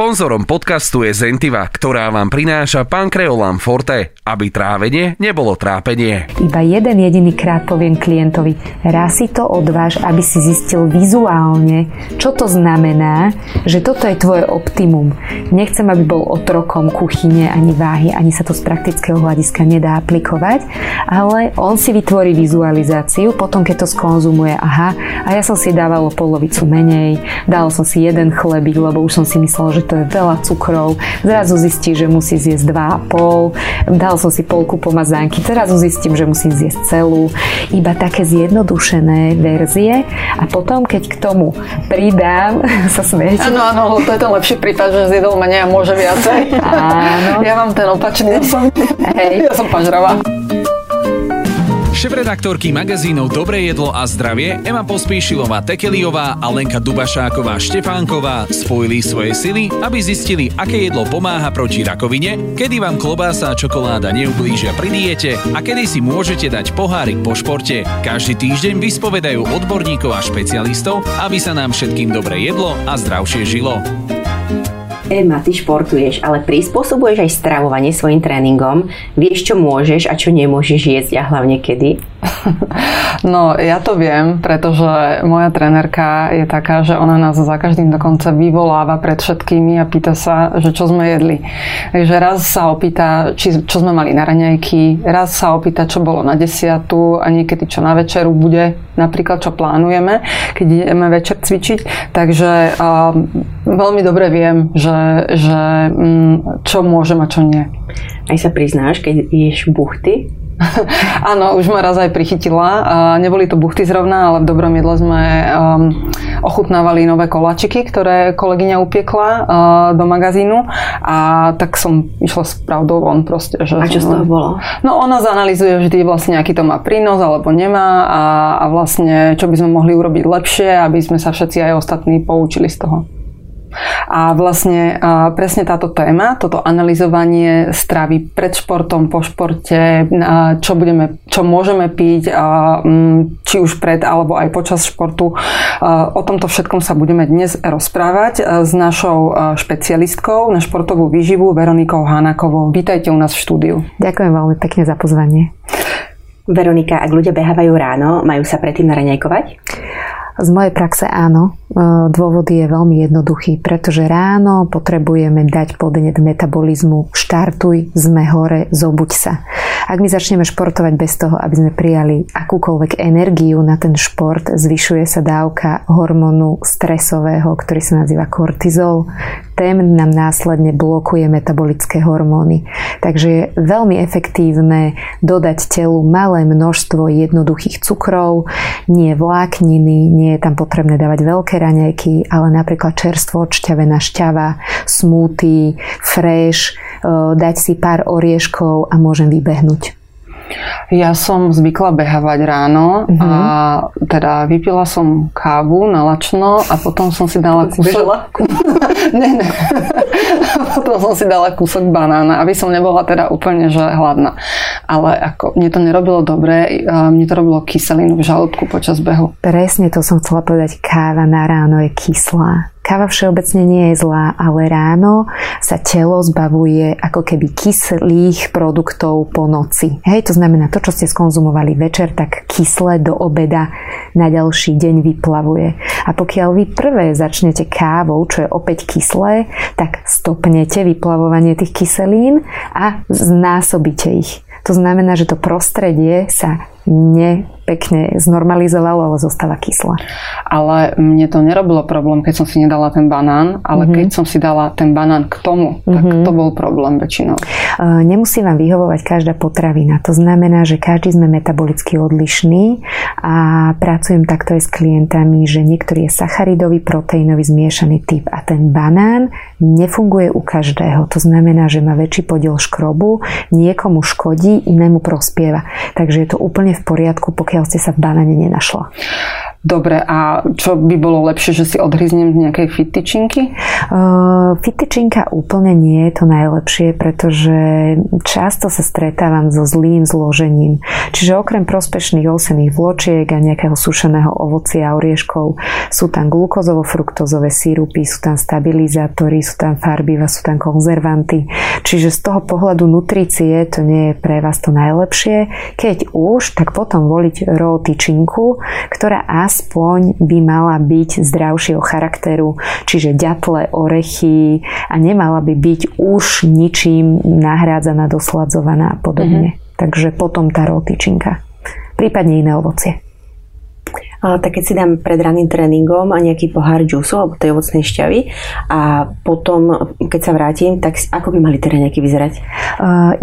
Sponzorom podcastu je Zentiva, ktorá vám prináša Pankreolam Forte, aby trávenie nebolo trápenie. Iba jeden jediný krát poviem klientovi, raz si to odváž, aby si zistil vizuálne, čo to znamená, že toto je tvoje optimum. Nechcem, aby bol otrokom kuchyne ani váhy, ani sa to z praktického hľadiska nedá aplikovať, ale on si vytvorí vizualizáciu, potom keď to skonzumuje, aha, a ja som si dával polovicu menej, dal som si jeden chlebík, lebo už som si myslel, že to je veľa cukrov, zrazu zistí, že musí zjesť 2,5, dal som si polku pomazánky, zrazu zistím, že musím zjesť celú. Iba také zjednodušené verzie a potom, keď k tomu pridám, sa smejete. Áno, áno, to je ten lepší prípad, že zjedol menej a môže viacej. Áno. Ja mám ten opačný, ja som, Hej. ja som pažravá. Šefredaktorky magazínov Dobré jedlo a zdravie Ema Pospíšilová Tekeliová a Lenka Dubašáková Štefánková spojili svoje sily, aby zistili, aké jedlo pomáha proti rakovine, kedy vám klobása a čokoláda neublížia pri diete a kedy si môžete dať pohárik po športe. Každý týždeň vyspovedajú odborníkov a špecialistov, aby sa nám všetkým dobre jedlo a zdravšie žilo. Ema, ty športuješ, ale prispôsobuješ aj stravovanie svojim tréningom. Vieš, čo môžeš a čo nemôžeš jesť a hlavne kedy? No, ja to viem, pretože moja trenerka je taká, že ona nás za každým dokonca vyvoláva pred všetkými a pýta sa, že čo sme jedli. Takže raz sa opýta, či, čo sme mali na raňajky, raz sa opýta, čo bolo na desiatu a niekedy čo na večeru bude, napríklad čo plánujeme, keď ideme večer cvičiť. Takže um, veľmi dobre viem, že, že um, čo môžem a čo nie. Aj sa priznáš, keď ješ buchty, Áno, už ma raz aj prichytila. Neboli to buchty zrovna, ale v dobrom jedle sme um, ochutnávali nové koláčiky, ktoré kolegyňa upiekla uh, do magazínu a tak som išla s pravdou von proste. Že a čo z toho bolo? No ona zanalizuje vždy vlastne, aký to má prínos alebo nemá a, a vlastne čo by sme mohli urobiť lepšie, aby sme sa všetci aj ostatní poučili z toho. A vlastne presne táto téma, toto analyzovanie stravy pred športom, po športe, čo, budeme, čo môžeme piť, či už pred alebo aj počas športu, o tomto všetkom sa budeme dnes rozprávať s našou špecialistkou na športovú výživu Veronikou Hánakovou. Vítajte u nás v štúdiu. Ďakujem veľmi pekne za pozvanie. Veronika, ak ľudia behávajú ráno, majú sa predtým naraňajkovať? Z mojej praxe áno. E, dôvod je veľmi jednoduchý, pretože ráno potrebujeme dať podnet metabolizmu. Štartuj, sme hore, zobuď sa. Ak my začneme športovať bez toho, aby sme prijali akúkoľvek energiu na ten šport, zvyšuje sa dávka hormónu stresového, ktorý sa nazýva kortizol. Ten nám následne blokuje metabolické hormóny. Takže je veľmi efektívne dodať telu malé množstvo jednoduchých cukrov, nie vlákniny, nie je tam potrebné dávať veľké raňajky, ale napríklad čerstvo odšťavená šťava, smoothie, fresh, e, dať si pár orieškov a môžem vybehnúť. Ja som zvykla behávať ráno uh-huh. a teda vypila som kávu na lačno a potom som si dala kúsok... ne, ne. potom som si dala kúsok banána, aby som nebola teda úplne že hladná. Ale ako mne to nerobilo dobre, mne to robilo kyselinu v žalúdku počas behu. Presne to som chcela povedať, káva na ráno je kyslá. Káva všeobecne nie je zlá, ale ráno sa telo zbavuje ako keby kyslých produktov po noci. Hej, to znamená, to, čo ste skonzumovali večer, tak kyslé do obeda na ďalší deň vyplavuje. A pokiaľ vy prvé začnete kávou, čo je opäť kyslé, tak stopnete vyplavovanie tých kyselín a znásobíte ich. To znamená, že to prostredie sa ne pekne znormalizovalo, ale zostáva kyslá. Ale mne to nerobilo problém, keď som si nedala ten banán, ale mm-hmm. keď som si dala ten banán k tomu, tak mm-hmm. to bol problém väčšinou. Uh, nemusí vám vyhovovať každá potravina. To znamená, že každý sme metabolicky odlišný a pracujem takto aj s klientami, že niektorý je sacharidový, proteínový zmiešaný typ a ten banán nefunguje u každého. To znamená, že má väčší podiel škrobu, niekomu škodí, inému prospieva. Takže je to úplne v poriadku, pokiaľ ste sa v banáne nenašla. Dobre, a čo by bolo lepšie, že si odhryznem z nejakej fitičinky? Uh, fitičinka úplne nie je to najlepšie, pretože často sa stretávam so zlým zložením. Čiže okrem prospešných ovsených vločiek a nejakého sušeného ovocia a orieškov sú tam glukozovo-fruktozové sírupy, sú tam stabilizátory, sú tam farbiva, sú tam konzervanty. Čiže z toho pohľadu nutrície to nie je pre vás to najlepšie. Keď už, tak potom voliť raw tyčinku, ktorá aspoň by mala byť zdravšieho charakteru, čiže ďatle, orechy a nemala by byť už ničím nahrádzaná, dosladzovaná a podobne. Mm-hmm. Takže potom tá rotyčinka. Prípadne iné ovocie tak keď si dám pred raným tréningom a nejaký pohár džusu alebo tej ovocnej šťavy a potom, keď sa vrátim, tak ako by mali tie raňajky vyzerať?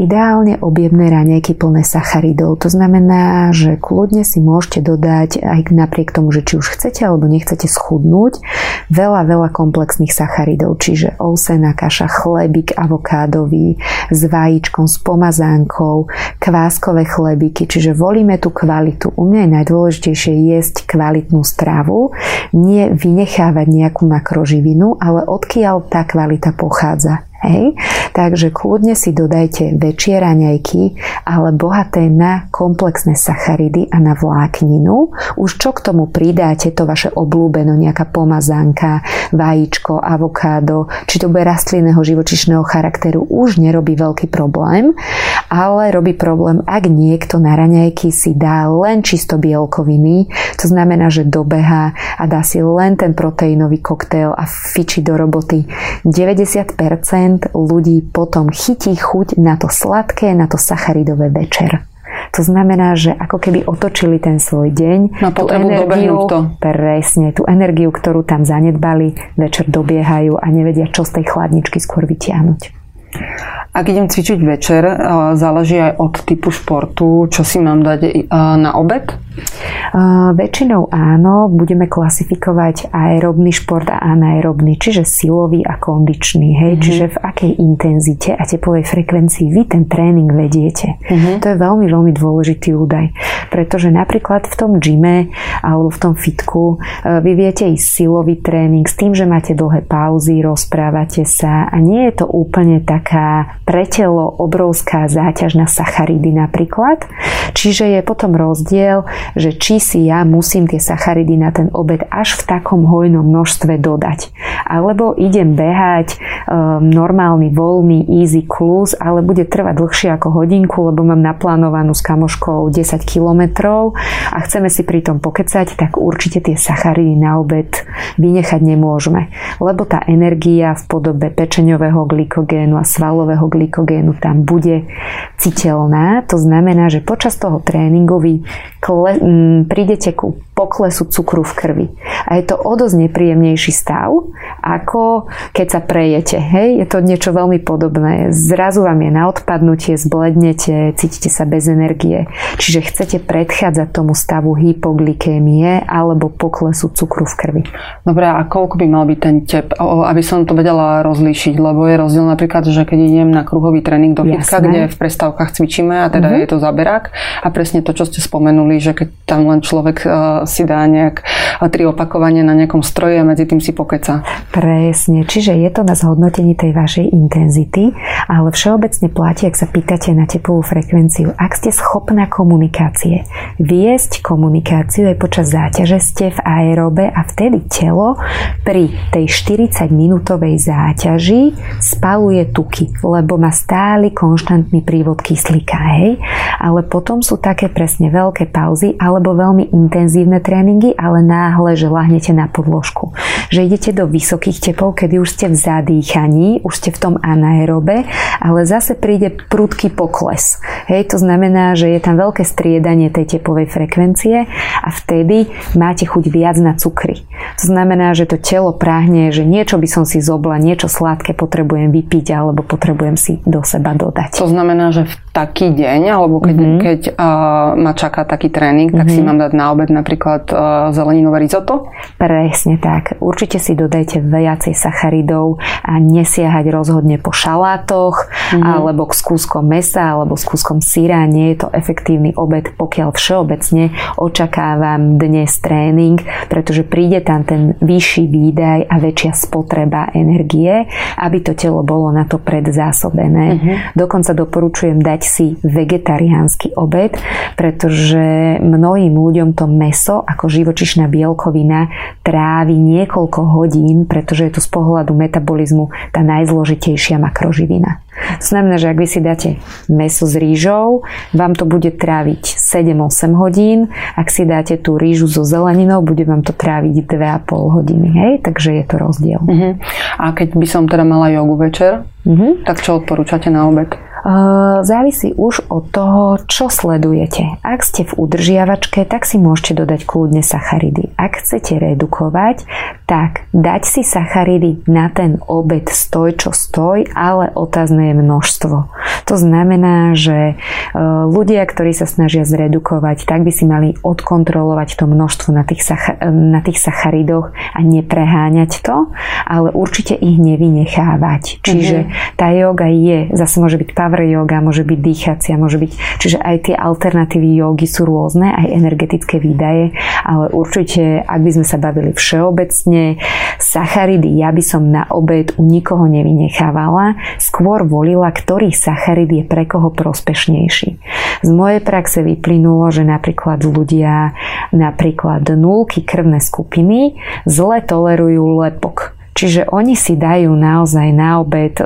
Ideálne objemné raňajky plné sacharidov. To znamená, že kľudne si môžete dodať aj napriek tomu, že či už chcete alebo nechcete schudnúť, veľa, veľa komplexných sacharidov, čiže ovsená kaša, chlebík avokádový s vajíčkom, s pomazánkou, kváskové chlebíky, čiže volíme tú kvalitu. U mňa je najdôležitejšie jesť kvalitnú stravu, nie vynechávať nejakú makroživinu, ale odkiaľ tá kvalita pochádza. Hej? Takže kľudne si dodajte väčšie raňajky, ale bohaté na komplexné sacharidy a na vlákninu. Už čo k tomu pridáte, to vaše oblúbeno, nejaká pomazánka, vajíčko, avokádo, či to bude rastlinného živočišného charakteru, už nerobí veľký problém, ale robí problém, ak niekto na raňajky si dá len čisto bielkoviny, to znamená, že dobeha a dá si len ten proteínový koktail a fiči do roboty 90% ľudí potom chytí chuť na to sladké, na to sacharidové večer. To znamená, že ako keby otočili ten svoj deň, no, tú energiu, to. presne, tú energiu, ktorú tam zanedbali, večer dobiehajú a nevedia, čo z tej chladničky skôr vytiahnuť. Ak idem cvičiť večer, záleží aj od typu športu, čo si mám dať na obed? Uh, väčšinou áno, budeme klasifikovať aerobný šport a anaerobný, čiže silový a kondičný. Hej? Mm-hmm. Čiže v akej intenzite a tepovej frekvencii vy ten tréning vediete. Mm-hmm. To je veľmi, veľmi dôležitý údaj. Pretože napríklad v tom gyme alebo v tom fitku vy viete ísť silový tréning s tým, že máte dlhé pauzy, rozprávate sa a nie je to úplne taká pre telo obrovská záťaž na sacharidy napríklad. Čiže je potom rozdiel, že či si ja musím tie sacharidy na ten obed až v takom hojnom množstve dodať. Alebo idem behať um, normálny, voľný, easy cruise, ale bude trvať dlhšie ako hodinku, lebo mám naplánovanú s kamoškou 10 kilometrov a chceme si pri tom pokecať, tak určite tie sacharidy na obed vynechať nemôžeme. Lebo tá energia v podobe pečeňového glykogénu a svalového glykogénu tam bude citeľná. To znamená, že počas toho tréningu vy kle, m, prídete ku poklesu cukru v krvi. A je to o dosť nepríjemnejší stav, ako keď sa prejete. Hej? Je to niečo veľmi podobné. Zrazu vám je na odpadnutie, zblednete, cítite sa bez energie. Čiže chcete predchádzať tomu stavu hypoglykémie alebo poklesu cukru v krvi. Dobre, a koľko by mal byť ten tep, aby som to vedela rozlíšiť? Lebo je rozdiel napríklad, že keď idem na kruhový tréning do fitka, kde v prestávkach cvičíme a teda uh-huh. je to zaberák a presne to, čo ste spomenuli, že keď tam len človek uh, si dá nejak tri opakovania na nejakom stroji a medzi tým si pokeca. Presne, čiže je to na zhodnotení tej vašej intenzity, ale všeobecne platí, ak sa pýtate na tepovú frekvenciu, ak ste schopná komunikácie, viesť komunikáciu aj počas záťaže ste v aerobe a vtedy telo pri tej 40 minútovej záťaži spaluje tuky, lebo má stály konštantný prívod kyslíka, hej? Ale potom sú také presne veľké pauzy alebo veľmi intenzívne tréningy, ale náhle, že lahnete na podložku. Že idete do vysokých tepov, kedy už ste v zadýchaní, už ste v tom anaerobe, ale zase príde prudký pokles. Hej, to znamená, že je tam veľké striedanie tej tepovej frekvencie a vtedy máte chuť viac na cukry. To znamená, že to telo práhne, že niečo by som si zobla, niečo sladké potrebujem vypiť alebo potrebujem si si do seba dodať. To znamená, že v taký deň, alebo keď, mm-hmm. keď uh, ma čaká taký tréning, tak mm-hmm. si mám dať na obed napríklad uh, zeleninové risotto? Presne tak. Určite si dodajte viacej sacharidov a nesiahať rozhodne po šalátoch mm-hmm. alebo s kúskom mesa alebo s kúskom syra. Nie je to efektívny obed, pokiaľ všeobecne očakávam dnes tréning, pretože príde tam ten vyšší výdaj a väčšia spotreba energie, aby to telo bolo na to predzásobené. Mm-hmm. Dokonca doporučujem dať si vegetariánsky obed, pretože mnohým ľuďom to meso ako živočišná bielkovina trávi niekoľko hodín, pretože je to z pohľadu metabolizmu tá najzložitejšia makroživina. Znamená, že ak vy si dáte meso s rýžou, vám to bude tráviť 7-8 hodín. Ak si dáte tú rýžu so zeleninou, bude vám to tráviť 2,5 hodiny. Hej? Takže je to rozdiel. Uh-huh. A keď by som teda mala jogu večer, uh-huh. tak čo odporúčate na obed? Závisí už od toho, čo sledujete. Ak ste v udržiavačke, tak si môžete dodať kľudne sacharidy. Ak chcete redukovať, tak dať si sacharidy na ten obed stoj, čo stoj, ale otázne je množstvo. To znamená, že ľudia, ktorí sa snažia zredukovať, tak by si mali odkontrolovať to množstvo na tých, sacha- na tých sacharidoch a nepreháňať to, ale určite ich nevynechávať. Čiže mm-hmm. tá yoga je, zase môže byť power yoga, môže byť dýchacia, môže byť, čiže aj tie alternatívy jogy sú rôzne, aj energetické výdaje, ale určite, ak by sme sa bavili všeobecne, sacharidy ja by som na obed u nikoho nevynechávala, skôr volila, ktorý sacharid je pre koho prospešnejší. Z mojej praxe vyplynulo, že napríklad ľudia napríklad nulky krvné skupiny zle tolerujú lepok Čiže oni si dajú naozaj na obed e,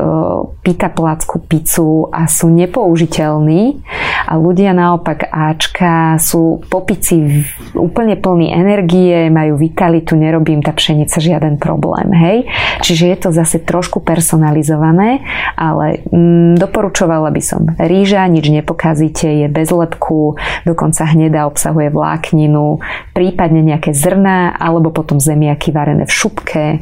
pita placku pizzu a sú nepoužiteľní a ľudia naopak Ačka sú po pici úplne plní energie, majú vitalitu, nerobím tá pšenica žiaden problém. Hej? Čiže je to zase trošku personalizované, ale mm, doporučovala by som rýža, nič nepokazíte, je bez lepku, dokonca hnedá obsahuje vlákninu, prípadne nejaké zrná alebo potom zemiaky varené v šupke, e,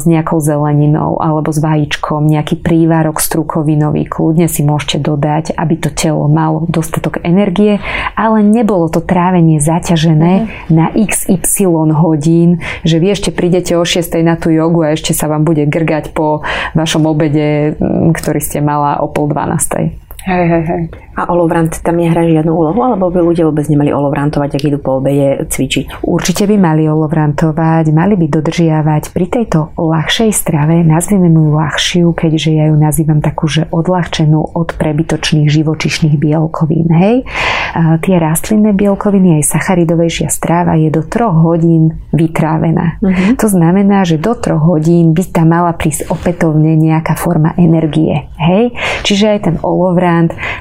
s nejakou zeleninou alebo s vajíčkom, nejaký prívárok strukovinový, kľudne si môžete dodať, aby to telo malo dostatok energie, ale nebolo to trávenie zaťažené mm. na XY hodín, že vy ešte prídete o 6 na tú jogu a ešte sa vám bude grgať po vašom obede, ktorý ste mala o pol 12. Hej, hej, hej. A olovrant tam nehrá žiadnu úlohu, alebo by ľudia vôbec nemali olovrantovať, ak idú po obede cvičiť? Určite by mali olovrantovať, mali by dodržiavať pri tejto ľahšej strave, nazvime mu ľahšiu, keďže ja ju nazývam takú, že odľahčenú od prebytočných živočišných bielkovín. Hej? A tie rastlinné bielkoviny aj sacharidovejšia stráva je do troch hodín vytrávená. Uh-huh. To znamená, že do troch hodín by tam mala prísť opätovne nejaká forma energie. Hej? Čiže aj ten olovrant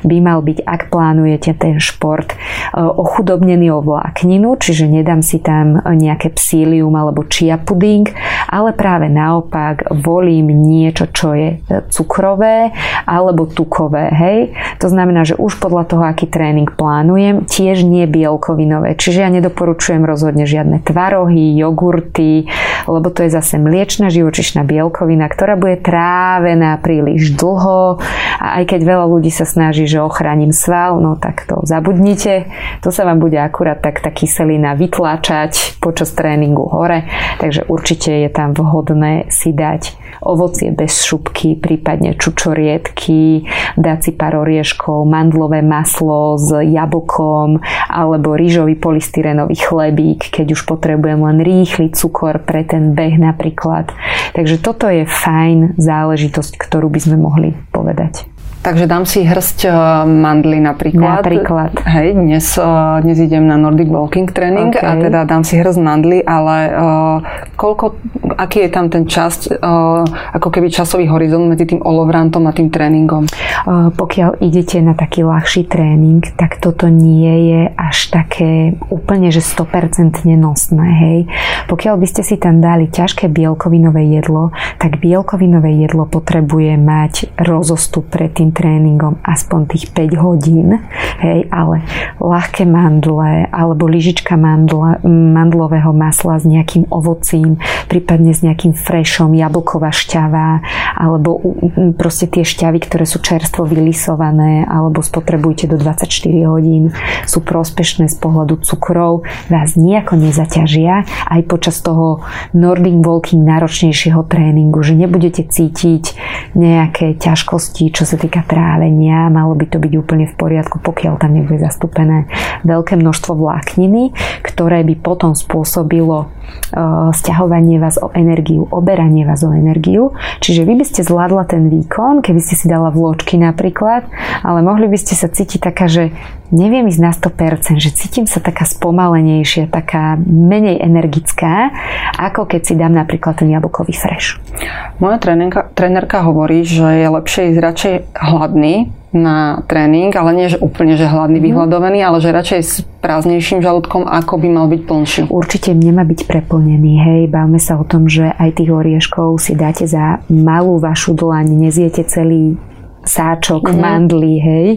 by mal byť, ak plánujete ten šport, e, ochudobnený o vlákninu, čiže nedám si tam nejaké psílium alebo chia puding, ale práve naopak volím niečo, čo je cukrové alebo tukové. Hej? To znamená, že už podľa toho, aký tréning plánujem, tiež nie bielkovinové. Čiže ja nedoporučujem rozhodne žiadne tvarohy, jogurty, lebo to je zase mliečna živočišná bielkovina, ktorá bude trávená príliš dlho a aj keď veľa ľudí sa snaží, že ochráni zraním sval, no tak to zabudnite. To sa vám bude akurát tak tá kyselina vytláčať počas tréningu hore, takže určite je tam vhodné si dať ovocie bez šupky, prípadne čučoriedky, dať si pár orieškov, mandlové maslo s jablkom alebo rýžový polystyrenový chlebík, keď už potrebujem len rýchly cukor pre ten beh napríklad. Takže toto je fajn záležitosť, ktorú by sme mohli povedať. Takže dám si hrsť e, mandly napríklad. Napríklad. Hej, dnes, e, dnes idem na Nordic Walking Training okay. a teda dám si hrsť mandly, ale uh, koľko, aký je tam ten čas, uh, ako keby časový horizont medzi tým olovrantom a tým tréningom? Uh, pokiaľ idete na taký ľahší tréning, tak toto nie je až také úplne, že 100% nosné, hej. Pokiaľ by ste si tam dali ťažké bielkovinové jedlo, tak bielkovinové jedlo potrebuje mať rozostup pred tým tréningom aspoň tých 5 hodín, hej, ale ľahké mandle alebo lyžička mandle, mandlového masla s nejakým ovocím, prípadne s nejakým frešom, jablková šťava alebo proste tie šťavy, ktoré sú čerstvo vylisované alebo spotrebujte do 24 hodín, sú prospešné z pohľadu cukrov, vás nejako nezaťažia. Aj počas toho Nordic Walking náročnejšieho tréningu, že nebudete cítiť nejaké ťažkosti, čo sa týka trávenia, malo by to byť úplne v poriadku, pokiaľ tam nebude zastúpené veľké množstvo vlákniny, ktoré by potom spôsobilo stiahovanie vás o energiu, oberanie vás o energiu. Čiže vy by ste zvládla ten výkon, keby ste si dala vločky napríklad, ale mohli by ste sa cítiť taká, že neviem ísť na 100%, že cítim sa taká spomalenejšia, taká menej energická, ako keď si dám napríklad ten jablkový fresh. Moja trénerka, trénerka hovorí, že je lepšie ísť radšej hladný na tréning, ale nie, že úplne, že hladný, mm. vyhľadovaný, ale že radšej s prázdnejším žalúdkom, ako by mal byť plnší. Určite nemá byť preplnený, hej, bavme sa o tom, že aj tých orieškov si dáte za malú vašu dlaň, neziete celý sáčok, mm-hmm. mandlí, hej,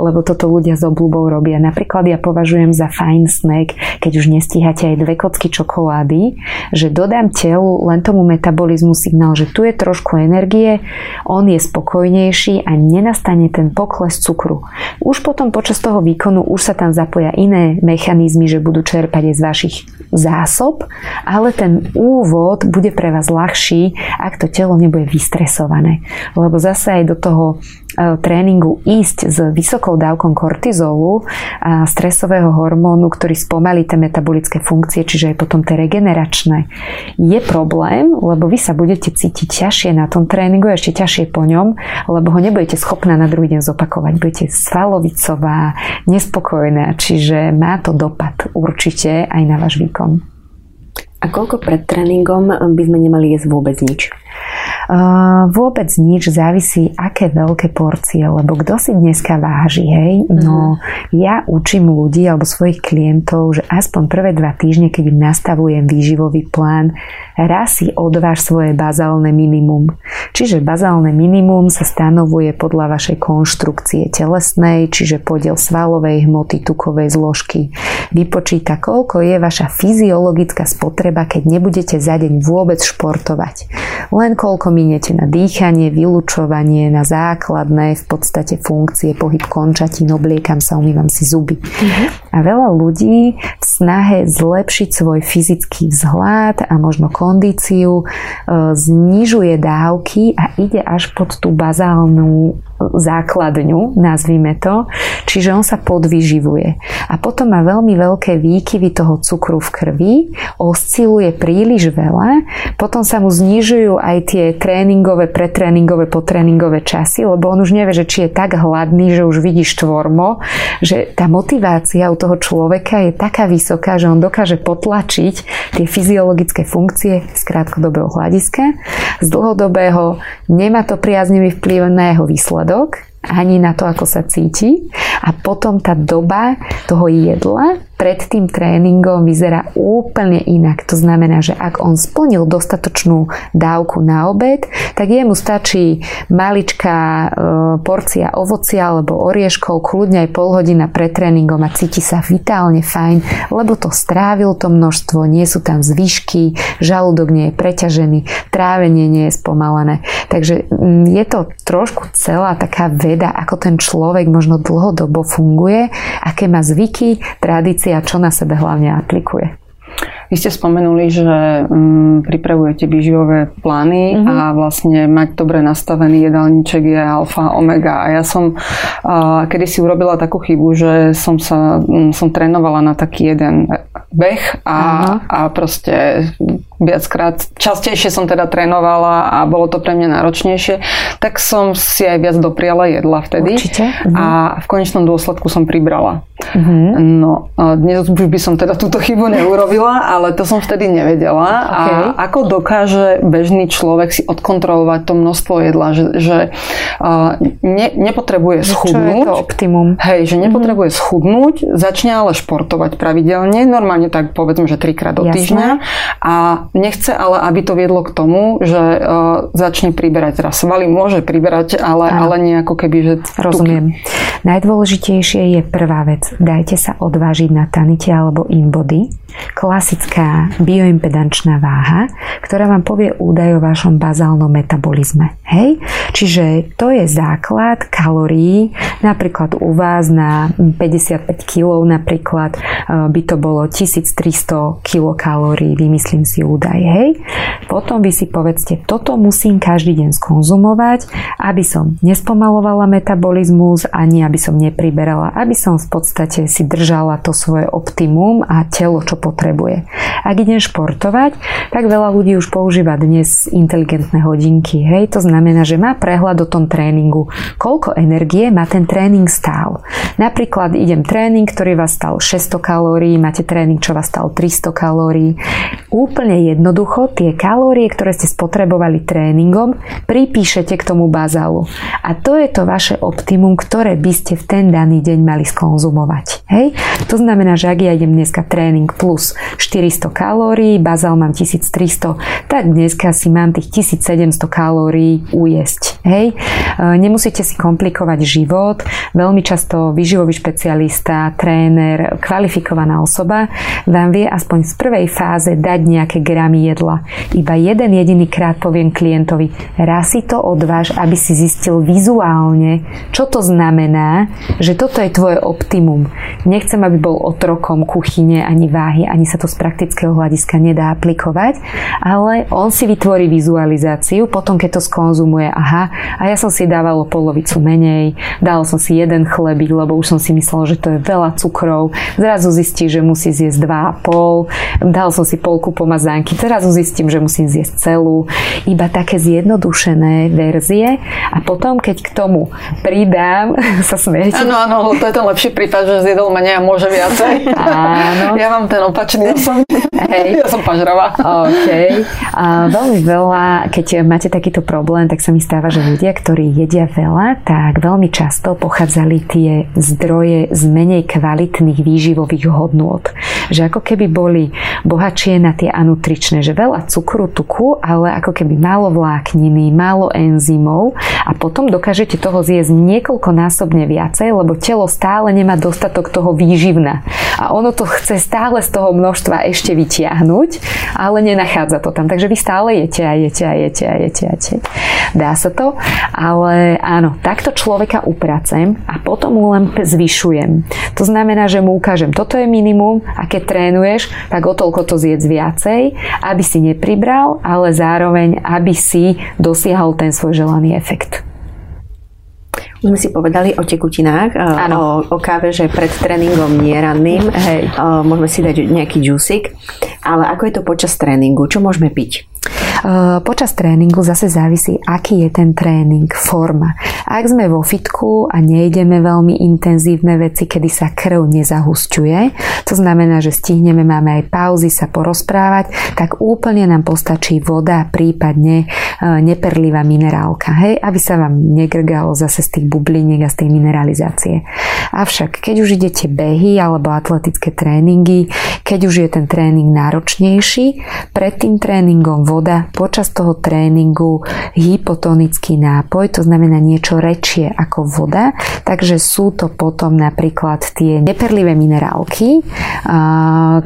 lebo toto ľudia s obľubou robia. Napríklad ja považujem za fajn snack, keď už nestíhate aj dve kocky čokolády, že dodám telu len tomu metabolizmu signál, že tu je trošku energie, on je spokojnejší a nenastane ten pokles cukru. Už potom počas toho výkonu už sa tam zapoja iné mechanizmy, že budú čerpať aj z vašich zásob, ale ten úvod bude pre vás ľahší, ak to telo nebude vystresované. Lebo zase aj do toho tréningu ísť s vysokou dávkou kortizolu a stresového hormónu, ktorý spomalí tie metabolické funkcie, čiže aj potom tie regeneračné, je problém, lebo vy sa budete cítiť ťažšie na tom tréningu, ešte ťažšie po ňom, lebo ho nebudete schopná na druhý deň zopakovať. Budete svalovicová, nespokojná, čiže má to dopad určite aj na váš výkon. A koľko pred tréningom by sme nemali jesť vôbec nič? Vôbec nič, závisí aké veľké porcie, lebo kto si dneska váži, hej? No, mm-hmm. ja učím ľudí alebo svojich klientov, že aspoň prvé dva týždne, keď im nastavujem výživový plán, raz si odváž svoje bazálne minimum. Čiže bazálne minimum sa stanovuje podľa vašej konštrukcie telesnej, čiže podiel svalovej hmoty, tukovej zložky. Vypočíta, koľko je vaša fyziologická spotreba, keď nebudete za deň vôbec športovať. Len koľko miniete na dýchanie, vylučovanie, na základné v podstate funkcie, pohyb končatín, obliekam sa, umývam si zuby. Uh-huh. A veľa ľudí v snahe zlepšiť svoj fyzický vzhľad a možno kondíciu e, znižuje dávky a ide až pod tú bazálnu základňu, nazvime to, čiže on sa podvyživuje. A potom má veľmi veľké výkyvy toho cukru v krvi, osciluje príliš veľa, potom sa mu znižujú aj tie tréningové, pretréningové, potréningové časy, lebo on už nevie, že či je tak hladný, že už vidí štvormo, že tá motivácia u toho človeka je taká vysoká, že on dokáže potlačiť tie fyziologické funkcie z krátkodobého hľadiska. Z dlhodobého nemá to priaznivý vplyv na jeho výsledok výsledok, ani na to, ako sa cíti. A potom tá doba toho jedla pred tým tréningom vyzerá úplne inak. To znamená, že ak on splnil dostatočnú dávku na obed, tak jemu stačí maličká e, porcia ovocia alebo orieškov, kľudne aj pol hodina pred tréningom a cíti sa vitálne fajn, lebo to strávil to množstvo, nie sú tam zvyšky, žalúdok nie je preťažený, trávenie nie je spomalené. Takže mm, je to trošku celá taká veda, ako ten človek možno dlhodobo funguje, aké má zvyky, tradície a čo na sebe hlavne aplikuje. Vy ste spomenuli, že um, pripravujete výživové plány mm-hmm. a vlastne mať dobre nastavený jedálniček je alfa, omega. A ja som uh, kedy si urobila takú chybu, že som sa um, som trénovala na taký jeden beh a, a proste viackrát, častejšie som teda trénovala a bolo to pre mňa náročnejšie, tak som si aj viac dopriala jedla vtedy. Určite. Uh-huh. A v konečnom dôsledku som pribrala. Uh-huh. No, dnes už by som teda túto chybu neurobila, ale ale to som vtedy nevedela. Okay. A ako dokáže bežný človek si odkontrolovať to množstvo jedla, že, že uh, ne, nepotrebuje schudnúť. Čo je to optimum? Hej, že nepotrebuje mm-hmm. schudnúť, začne ale športovať pravidelne, normálne tak povedzme, že trikrát do Jasné. týždňa a nechce ale, aby to viedlo k tomu, že uh, začne priberať. Teraz svaly môže priberať, ale, ale nie ako keby, že... Rozumiem. Najdôležitejšie je prvá vec. Dajte sa odvážiť na tanite alebo inbody. Klasická bioimpedančná váha, ktorá vám povie údaj o vašom bazálnom metabolizme. Hej? Čiže to je základ kalórií. Napríklad u vás na 55 kg napríklad e, by to bolo 1300 kilokalórií, vymyslím si údaj. Hej? Potom vy si povedzte, toto musím každý deň skonzumovať, aby som nespomalovala metabolizmus ani aby som nepriberala, aby som v podstate si držala to svoje optimum a telo, čo potrebuje. Ak idem športovať, tak veľa ľudí už používa dnes inteligentné hodinky. Hej, to znamená, že má prehľad o tom tréningu, koľko energie má ten tréning stál. Napríklad idem tréning, ktorý vás stal 600 kalórií, máte tréning, čo vás stal 300 kalórií. Úplne jednoducho tie kalórie, ktoré ste spotrebovali tréningom, pripíšete k tomu bazálu. A to je to vaše optimum, ktoré by ste v ten daný deň mali skonzumovať. Hej? To znamená, že ak ja idem dneska tréning plus 400 kalórií, bazál mám 1300, tak dneska si mám tých 1700 kalórií ujesť. Hej? E, nemusíte si komplikovať život. Veľmi často výživový špecialista, tréner, kvalifikovaná osoba vám vie aspoň v prvej fáze dať nejaké gramy jedla. Iba jeden jediný krát poviem klientovi, raz si to odváž, aby si zistil vizuálne, čo to znamená, že toto je tvoje optimum. Nechcem, aby bol otrokom kuchyne ani váhy, ani sa to z praktického hľadiska nedá aplikovať, ale on si vytvorí vizualizáciu, potom keď to skonzumuje, aha, a ja som si dával polovicu menej, dal som si jeden chlebík, lebo už som si myslel, že to je veľa cukrov, zrazu zistí, že musí zjesť 2,5, dal som si polku pomazánky, zrazu zistím, že musím zjesť celú, iba také zjednodušené verzie a potom, keď k tomu pridám sa smiete. Áno, áno, to je ten lepší prípad, že zjedol menej a môže viacej. Áno. Ja mám ten opačný osobný. Hej. Ja som pažravá. OK. A veľmi veľa, keď máte takýto problém, tak sa mi stáva, že ľudia, ktorí jedia veľa, tak veľmi často pochádzali tie zdroje z menej kvalitných výživových hodnôt. Že ako keby boli bohatšie na tie anutričné, že veľa cukru, tuku, ale ako keby málo vlákniny, málo enzymov a potom dokážete toho zjesť niekoľkonásobne viacej, lebo telo stále nemá dostatok toho výživna. A ono to chce stále z toho množstva ešte vytiahnuť, ale nenachádza to tam. Takže vy stále jete a jete a jete a jete a jete. Dá sa to, ale áno, takto človeka upracem a potom mu len zvyšujem. To znamená, že mu ukážem, toto je minimum a keď trénuješ, tak o toľko to zjedz viacej, aby si nepribral, ale zároveň, aby si dosiahol ten svoj želaný efekt. Už sme si povedali o tekutinách, ano. o, o káve, že pred tréningom nie ranným. Hej. Môžeme si dať nejaký džusik. Ale ako je to počas tréningu? Čo môžeme piť? Počas tréningu zase závisí, aký je ten tréning, forma. Ak sme vo fitku a nejdeme veľmi intenzívne veci, kedy sa krv nezahusťuje, to znamená, že stihneme, máme aj pauzy sa porozprávať, tak úplne nám postačí voda, prípadne neperlivá minerálka, hej, aby sa vám negrgalo zase z tých bubliniek a z tej mineralizácie. Avšak, keď už idete behy alebo atletické tréningy, keď už je ten tréning náročnejší, pred tým tréningom voda, počas toho tréningu hypotonický nápoj, to znamená niečo rečie ako voda, takže sú to potom napríklad tie neperlivé minerálky,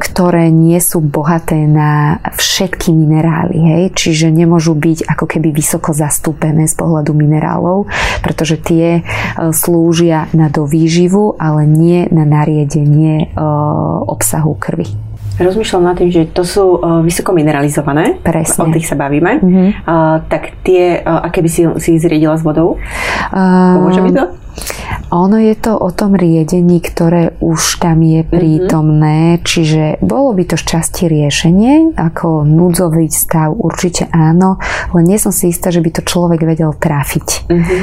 ktoré nie sú bohaté na všetky minerály, hej? čiže nemôžu byť ako keby vysoko zastúpené z pohľadu minerálov, pretože tie e, slúžia na dovýživu, ale nie na nariedenie e, obsahu krvi. Rozmýšľam nad tým, že to sú uh, vysoko mineralizované. Presne. O tých sa bavíme. Mm-hmm. Uh, tak tie, uh, aké by si, si zriedila s vodou? Uh, Pomôže mi to? Ono je to o tom riedení, ktoré už tam je mhm. prítomné, mm-hmm. čiže bolo by to šťastie riešenie, ako núdzový stav určite áno, len nie som si istá, že by to človek vedel trafiť. Mm-hmm.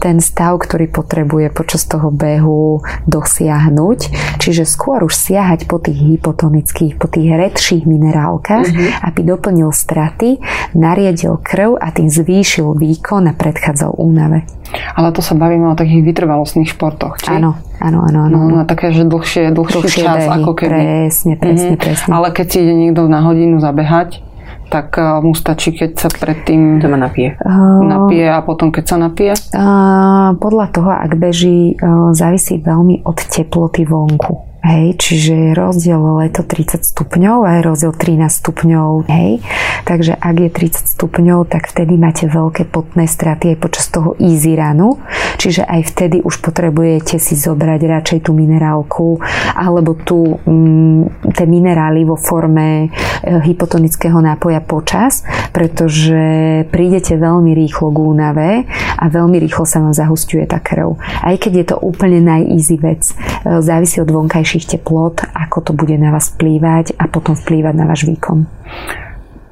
Ten stav, ktorý potrebuje počas toho behu dosiahnuť, čiže skôr už siahať po tých hypotonických, po tých redších minerálkach, mm-hmm. aby doplnil straty, nariedil krv a tým zvýšil výkon a predchádzal únave. Ale to sa bavíme o takých vytrvalostných športoch, či? Áno, áno, áno. áno. No, no také, že dlhšie, dlhší dlhšie čas, behy, ako keby. Presne, presne, mm-hmm. presne. Ale keď si ide niekto na hodinu zabehať, tak uh, mu stačí, keď sa predtým Doma napije. Uh, napije a potom keď sa napije? Uh, podľa toho, ak beží, uh, závisí veľmi od teploty vonku. Hej, čiže je rozdiel leto 30 stupňov a je rozdiel 13 stupňov. Hej. Takže ak je 30 stupňov, tak vtedy máte veľké potné straty aj počas toho easy runu. Čiže aj vtedy už potrebujete si zobrať radšej tú minerálku alebo tú, mm, tie minerály vo forme e, hypotonického nápoja počas, pretože prídete veľmi rýchlo k únave a veľmi rýchlo sa vám zahustuje tá krv. Aj keď je to úplne najeasy vec. E, závisí od vonkajších najvyšších teplot, ako to bude na vás vplývať a potom vplývať na váš výkon.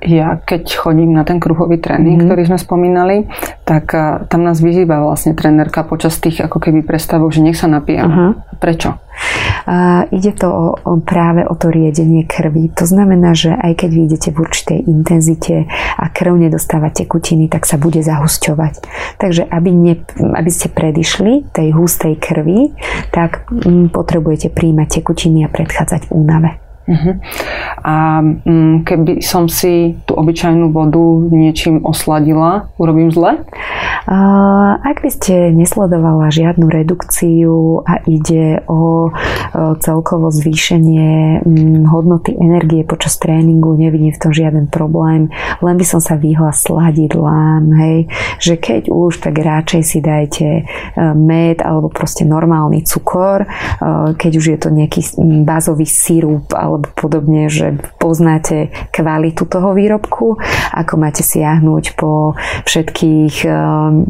Ja keď chodím na ten kruhový tréning, mm-hmm. ktorý sme spomínali, tak uh, tam nás vyzýva vlastne trénerka počas tých ako keby prestavok, že nech sa napijeme. Uh-huh. Prečo? Uh, ide to o, o, práve o to riedenie krvi. To znamená, že aj keď vidíte v určitej intenzite a krv nedostáva tekutiny, tak sa bude zahusťovať. Takže aby, ne, aby ste predišli tej hustej krvi, tak m, potrebujete príjmať tekutiny a predchádzať únave. Uh-huh. A um, keby som si tú obyčajnú vodu niečím osladila, urobím zle? Ak by ste nesledovala žiadnu redukciu a ide o uh, celkovo zvýšenie um, hodnoty energie počas tréningu, nevidím v tom žiaden problém, len by som sa vyhla sladidlám, hej, že keď už, tak radšej si dajte uh, med alebo proste normálny cukor, uh, keď už je to nejaký bázový sírup alebo alebo podobne, že poznáte kvalitu toho výrobku, ako máte siahnuť po všetkých um,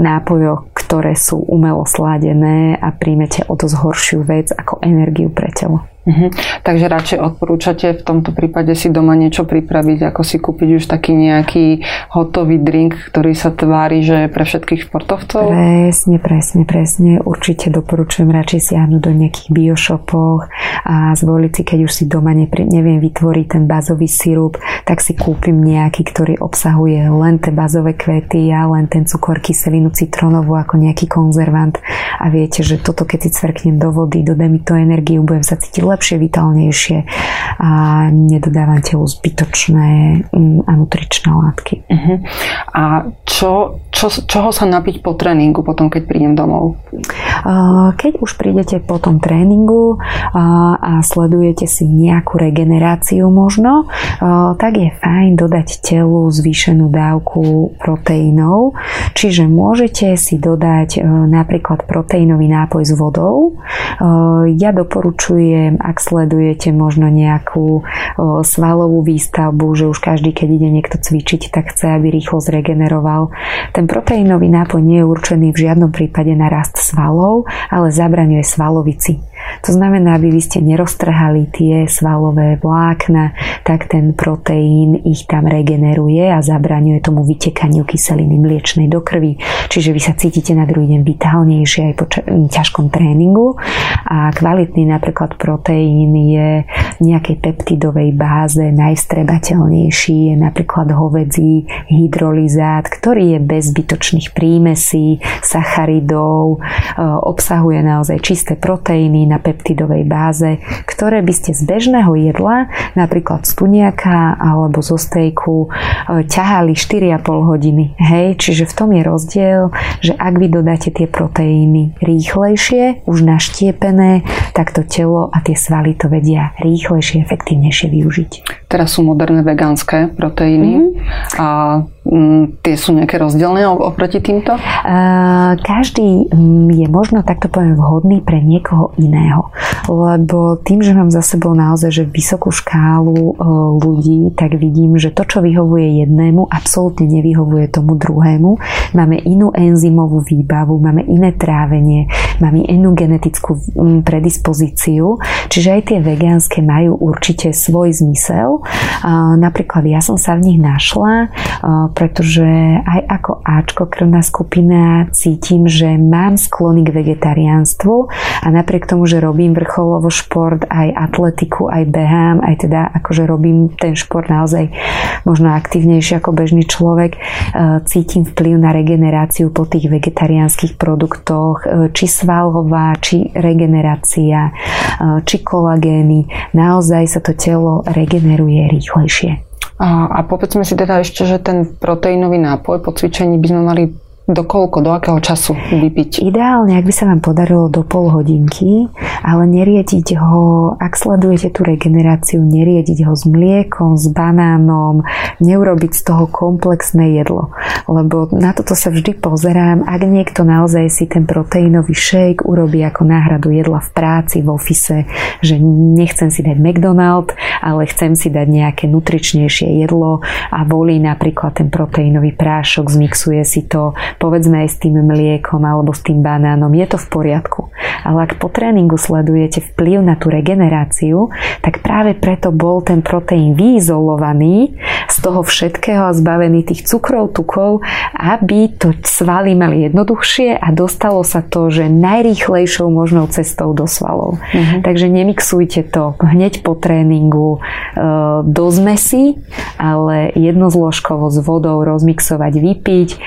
nápojoch, ktoré sú umelo sladené a príjmete o to zhoršiu vec ako energiu pre telo. Uh-huh. Takže radšej odporúčate v tomto prípade si doma niečo pripraviť, ako si kúpiť už taký nejaký hotový drink, ktorý sa tvári, že je pre všetkých športovcov? Presne, presne, presne. Určite doporučujem radšej siahnuť do nejakých biošopoch a zvoliť si, keď už si doma nepri, neviem vytvoriť ten bazový sirup, tak si kúpim nejaký, ktorý obsahuje len tie bazové kvety a len ten cukor, kyselinu citronovú ako nejaký konzervant. A viete, že toto keď si cvrknem do vody, dodá mi to energiu, budem sa cítiť lepšie, vitálnejšie a nedodávam telu zbytočné mm, a nutričné látky. Uh-huh. A čo, čo, čoho sa napiť po tréningu potom, keď prídem domov? Keď už prídete po tom tréningu a sledujete si nejakú regeneráciu možno, tak je fajn dodať telu zvýšenú dávku proteínov, čiže môžete si dodať napríklad proteínový nápoj s vodou. Ja doporučujem ak sledujete možno nejakú svalovú výstavbu, že už každý, keď ide niekto cvičiť, tak chce, aby rýchlo zregeneroval. Ten proteínový nápoj nie je určený v žiadnom prípade na rast svalov, ale zabraňuje svalovici. To znamená, aby vy ste neroztrhali tie svalové vlákna, tak ten proteín ich tam regeneruje a zabraňuje tomu vytekaniu kyseliny mliečnej do krvi. Čiže vy sa cítite na druhý deň vitálnejšie aj po ťažkom tréningu a kvalitný napríklad proteín je v nejakej peptidovej báze najstrebateľnejší, je napríklad hovedzí hydrolizát, ktorý je bez zbytočných prímesí, sacharidov, e, obsahuje naozaj čisté proteíny na peptidovej báze, ktoré by ste z bežného jedla, napríklad z tuniaka alebo zo stejku, e, ťahali 4,5 hodiny. Hej, čiže v tom je rozdiel, že ak vy dodáte tie proteíny rýchlejšie, už naštiepené, tak to telo a tie svaly to vedia rýchlejšie, efektívnejšie využiť. Teraz sú moderné vegánske proteíny mm-hmm. a tie sú nejaké rozdielne oproti týmto? Každý mm, je možno, takto poviem, vhodný pre niekoho iného. Lebo tým, že mám za sebou naozaj že vysokú škálu ľudí, tak vidím, že to, čo vyhovuje jednému, absolútne nevyhovuje tomu druhému. Máme inú enzymovú výbavu, máme iné trávenie, máme inú genetickú mm, predispozíciu, čiže aj tie vegánske majú určite svoj zmysel. Napríklad ja som sa v nich našla, pretože aj ako Ačko krvná skupina cítim, že mám sklony k vegetariánstvu a napriek tomu, že robím vrcholovo šport, aj atletiku, aj behám, aj teda akože robím ten šport naozaj možno aktívnejšie ako bežný človek, cítim vplyv na regeneráciu po tých vegetariánskych produktoch, či svalová, či regenerácia, či kolagény. Naozaj sa to telo regeneruje rýchlejšie. A, a povedzme si teda ešte, že ten proteínový nápoj po cvičení by sme mali do koľko, do akého času vypiť? Ideálne, ak by sa vám podarilo do pol hodinky, ale neriediť ho, ak sledujete tú regeneráciu, neriediť ho s mliekom, s banánom, neurobiť z toho komplexné jedlo. Lebo na toto sa vždy pozerám, ak niekto naozaj si ten proteínový shake urobí ako náhradu jedla v práci, v ofise, že nechcem si dať McDonald, ale chcem si dať nejaké nutričnejšie jedlo a volí napríklad ten proteínový prášok, zmixuje si to, povedzme aj s tým mliekom alebo s tým banánom, je to v poriadku. Ale ak po tréningu sledujete vplyv na tú regeneráciu, tak práve preto bol ten proteín vyizolovaný z toho všetkého a zbavený tých cukrov, tukov, aby to svaly mali jednoduchšie a dostalo sa to, že najrýchlejšou možnou cestou do svalov. Mm-hmm. Takže nemixujte to hneď po tréningu e, do zmesi, ale jednozložkovo s vodou rozmixovať, vypiť, e,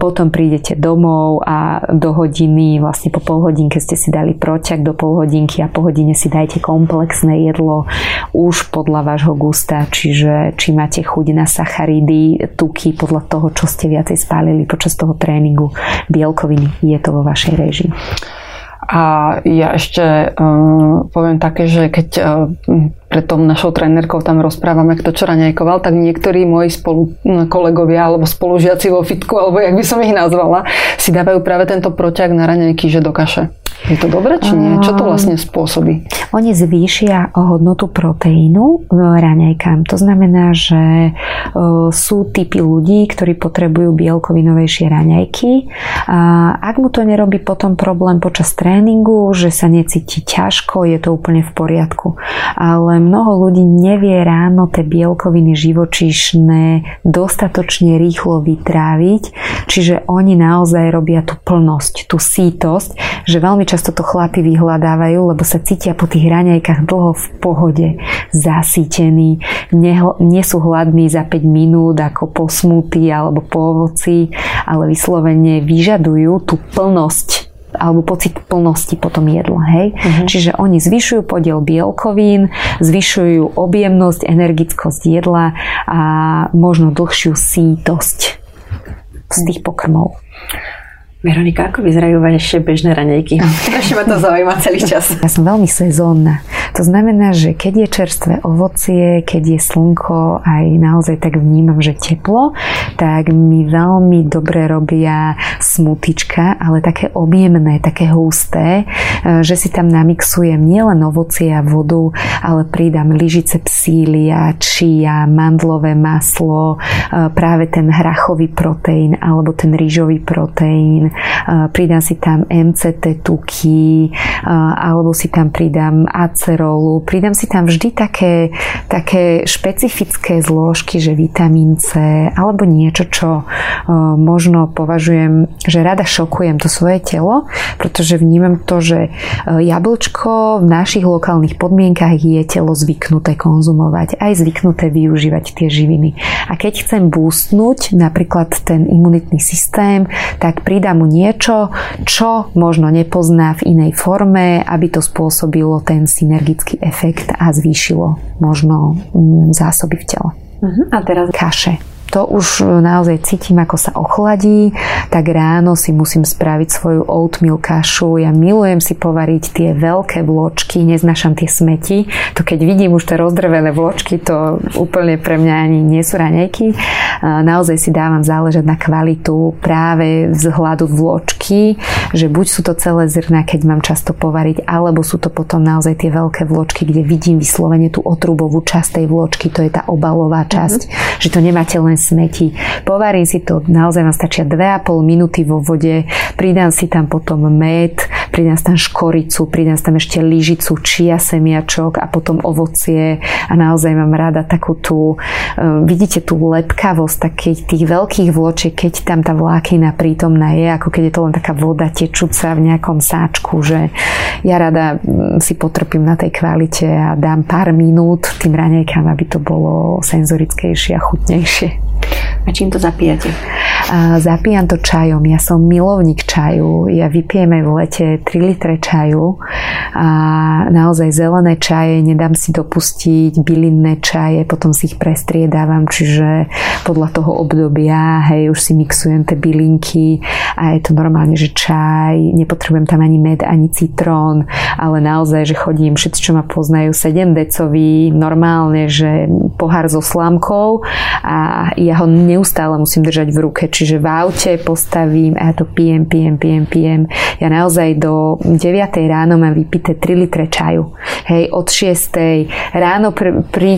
potom prídete domov a do hodiny, vlastne po pol hodinke ste si dali proťak do pol hodinky a po hodine si dajte komplexné jedlo už podľa vášho gusta, čiže či máte chuť na sacharidy, tuky podľa toho, čo ste viacej spálili počas toho tréningu, bielkoviny, je to vo vašej režii. A ja ešte um, poviem také, že keď um, pred tom našou trénerkou tam rozprávame, kto čo raňajkoval, tak niektorí moji spolu kolegovia alebo spolužiaci vo fitku, alebo jak by som ich nazvala, si dávajú práve tento proťak na raňajky, že do kaše. Je to dobré, či nie? Čo to vlastne spôsobí? Oni zvýšia hodnotu proteínu raňajkám. To znamená, že sú typy ľudí, ktorí potrebujú bielkovinovejšie raňajky. Ak mu to nerobí potom problém počas tréningu, že sa necíti ťažko, je to úplne v poriadku. Ale mnoho ľudí nevie ráno tie bielkoviny živočíšne dostatočne rýchlo vytráviť, čiže oni naozaj robia tú plnosť, tú sítosť, že veľmi často to chlapi vyhľadávajú, lebo sa cítia po tých raňajkách dlho v pohode, zasítení, nie sú hladní za 5 minút ako po alebo po ovoci, ale vyslovene vyžadujú tú plnosť alebo pocit plnosti potom jedla. Hej? Uh-huh. Čiže oni zvyšujú podiel bielkovín, zvyšujú objemnosť, energickosť jedla a možno dlhšiu sítosť z tých pokrmov. Veronika, ako vyzerajú vaše bežné ranejky? Strašne ma to zaujíma celý čas. Ja som veľmi sezónna. To znamená, že keď je čerstvé ovocie, keď je slnko, aj naozaj tak vnímam, že teplo, tak mi veľmi dobre robia smutička, ale také objemné, také husté, e, že si tam namixujem nielen ovocie a vodu, ale pridám lyžice psília, čia, mandlové maslo, e, práve ten hrachový proteín alebo ten rýžový proteín, pridám si tam MCT tuky, alebo si tam pridám acerolu, pridám si tam vždy také, také špecifické zložky, že vitamín C, alebo niečo, čo možno považujem, že rada šokujem to svoje telo, pretože vnímam to, že jablčko v našich lokálnych podmienkach je telo zvyknuté konzumovať, aj zvyknuté využívať tie živiny. A keď chcem boostnúť napríklad ten imunitný systém, tak pridám mu niečo, čo možno nepozná v inej forme, aby to spôsobilo ten synergický efekt a zvýšilo možno mm, zásoby v tele. Uh-huh. A teraz kaše to už naozaj cítim, ako sa ochladí, tak ráno si musím spraviť svoju oatmeal kašu. Ja milujem si povariť tie veľké vločky, neznašam tie smeti. To keď vidím už tie rozdrvené vločky, to úplne pre mňa ani nie sú raňajky. Naozaj si dávam záležať na kvalitu práve vzhľadu vločky, že buď sú to celé zrna, keď mám často povariť, alebo sú to potom naozaj tie veľké vločky, kde vidím vyslovene tú otrubovú časť tej vločky, to je tá obalová časť, mm-hmm. že to nemáte len smeti. Povarím si to, naozaj vám stačia 2,5 minúty vo vode, pridám si tam potom med, pridám si tam škoricu, pridám si tam ešte lyžicu, čia semiačok a potom ovocie a naozaj mám rada takú tú, um, vidíte tú lepkavosť takých tých veľkých vločiek, keď tam tá vlákina prítomná je, ako keď je to len taká voda tečúca v nejakom sáčku, že ja rada mm, si potrpím na tej kvalite a dám pár minút tým ranejkám, aby to bolo senzorickejšie a chutnejšie. A čím to zapíjate? A zapíjam to čajom. Ja som milovník čaju. Ja vypijem aj v lete 3 litre čaju. A naozaj zelené čaje, nedám si dopustiť bylinné čaje, potom si ich prestriedávam, čiže podľa toho obdobia, hej, už si mixujem tie bylinky a je to normálne, že čaj, nepotrebujem tam ani med, ani citrón, ale naozaj, že chodím, všetci, čo ma poznajú, 7 decový, normálne, že pohár so slámkou a ja ho neustále musím držať v ruke, čiže v aute postavím a ja to pijem, pijem, pijem, pijem. Ja naozaj do 9 ráno mám vypité 3 litre čaju. Hej, od 6 ráno pri, pri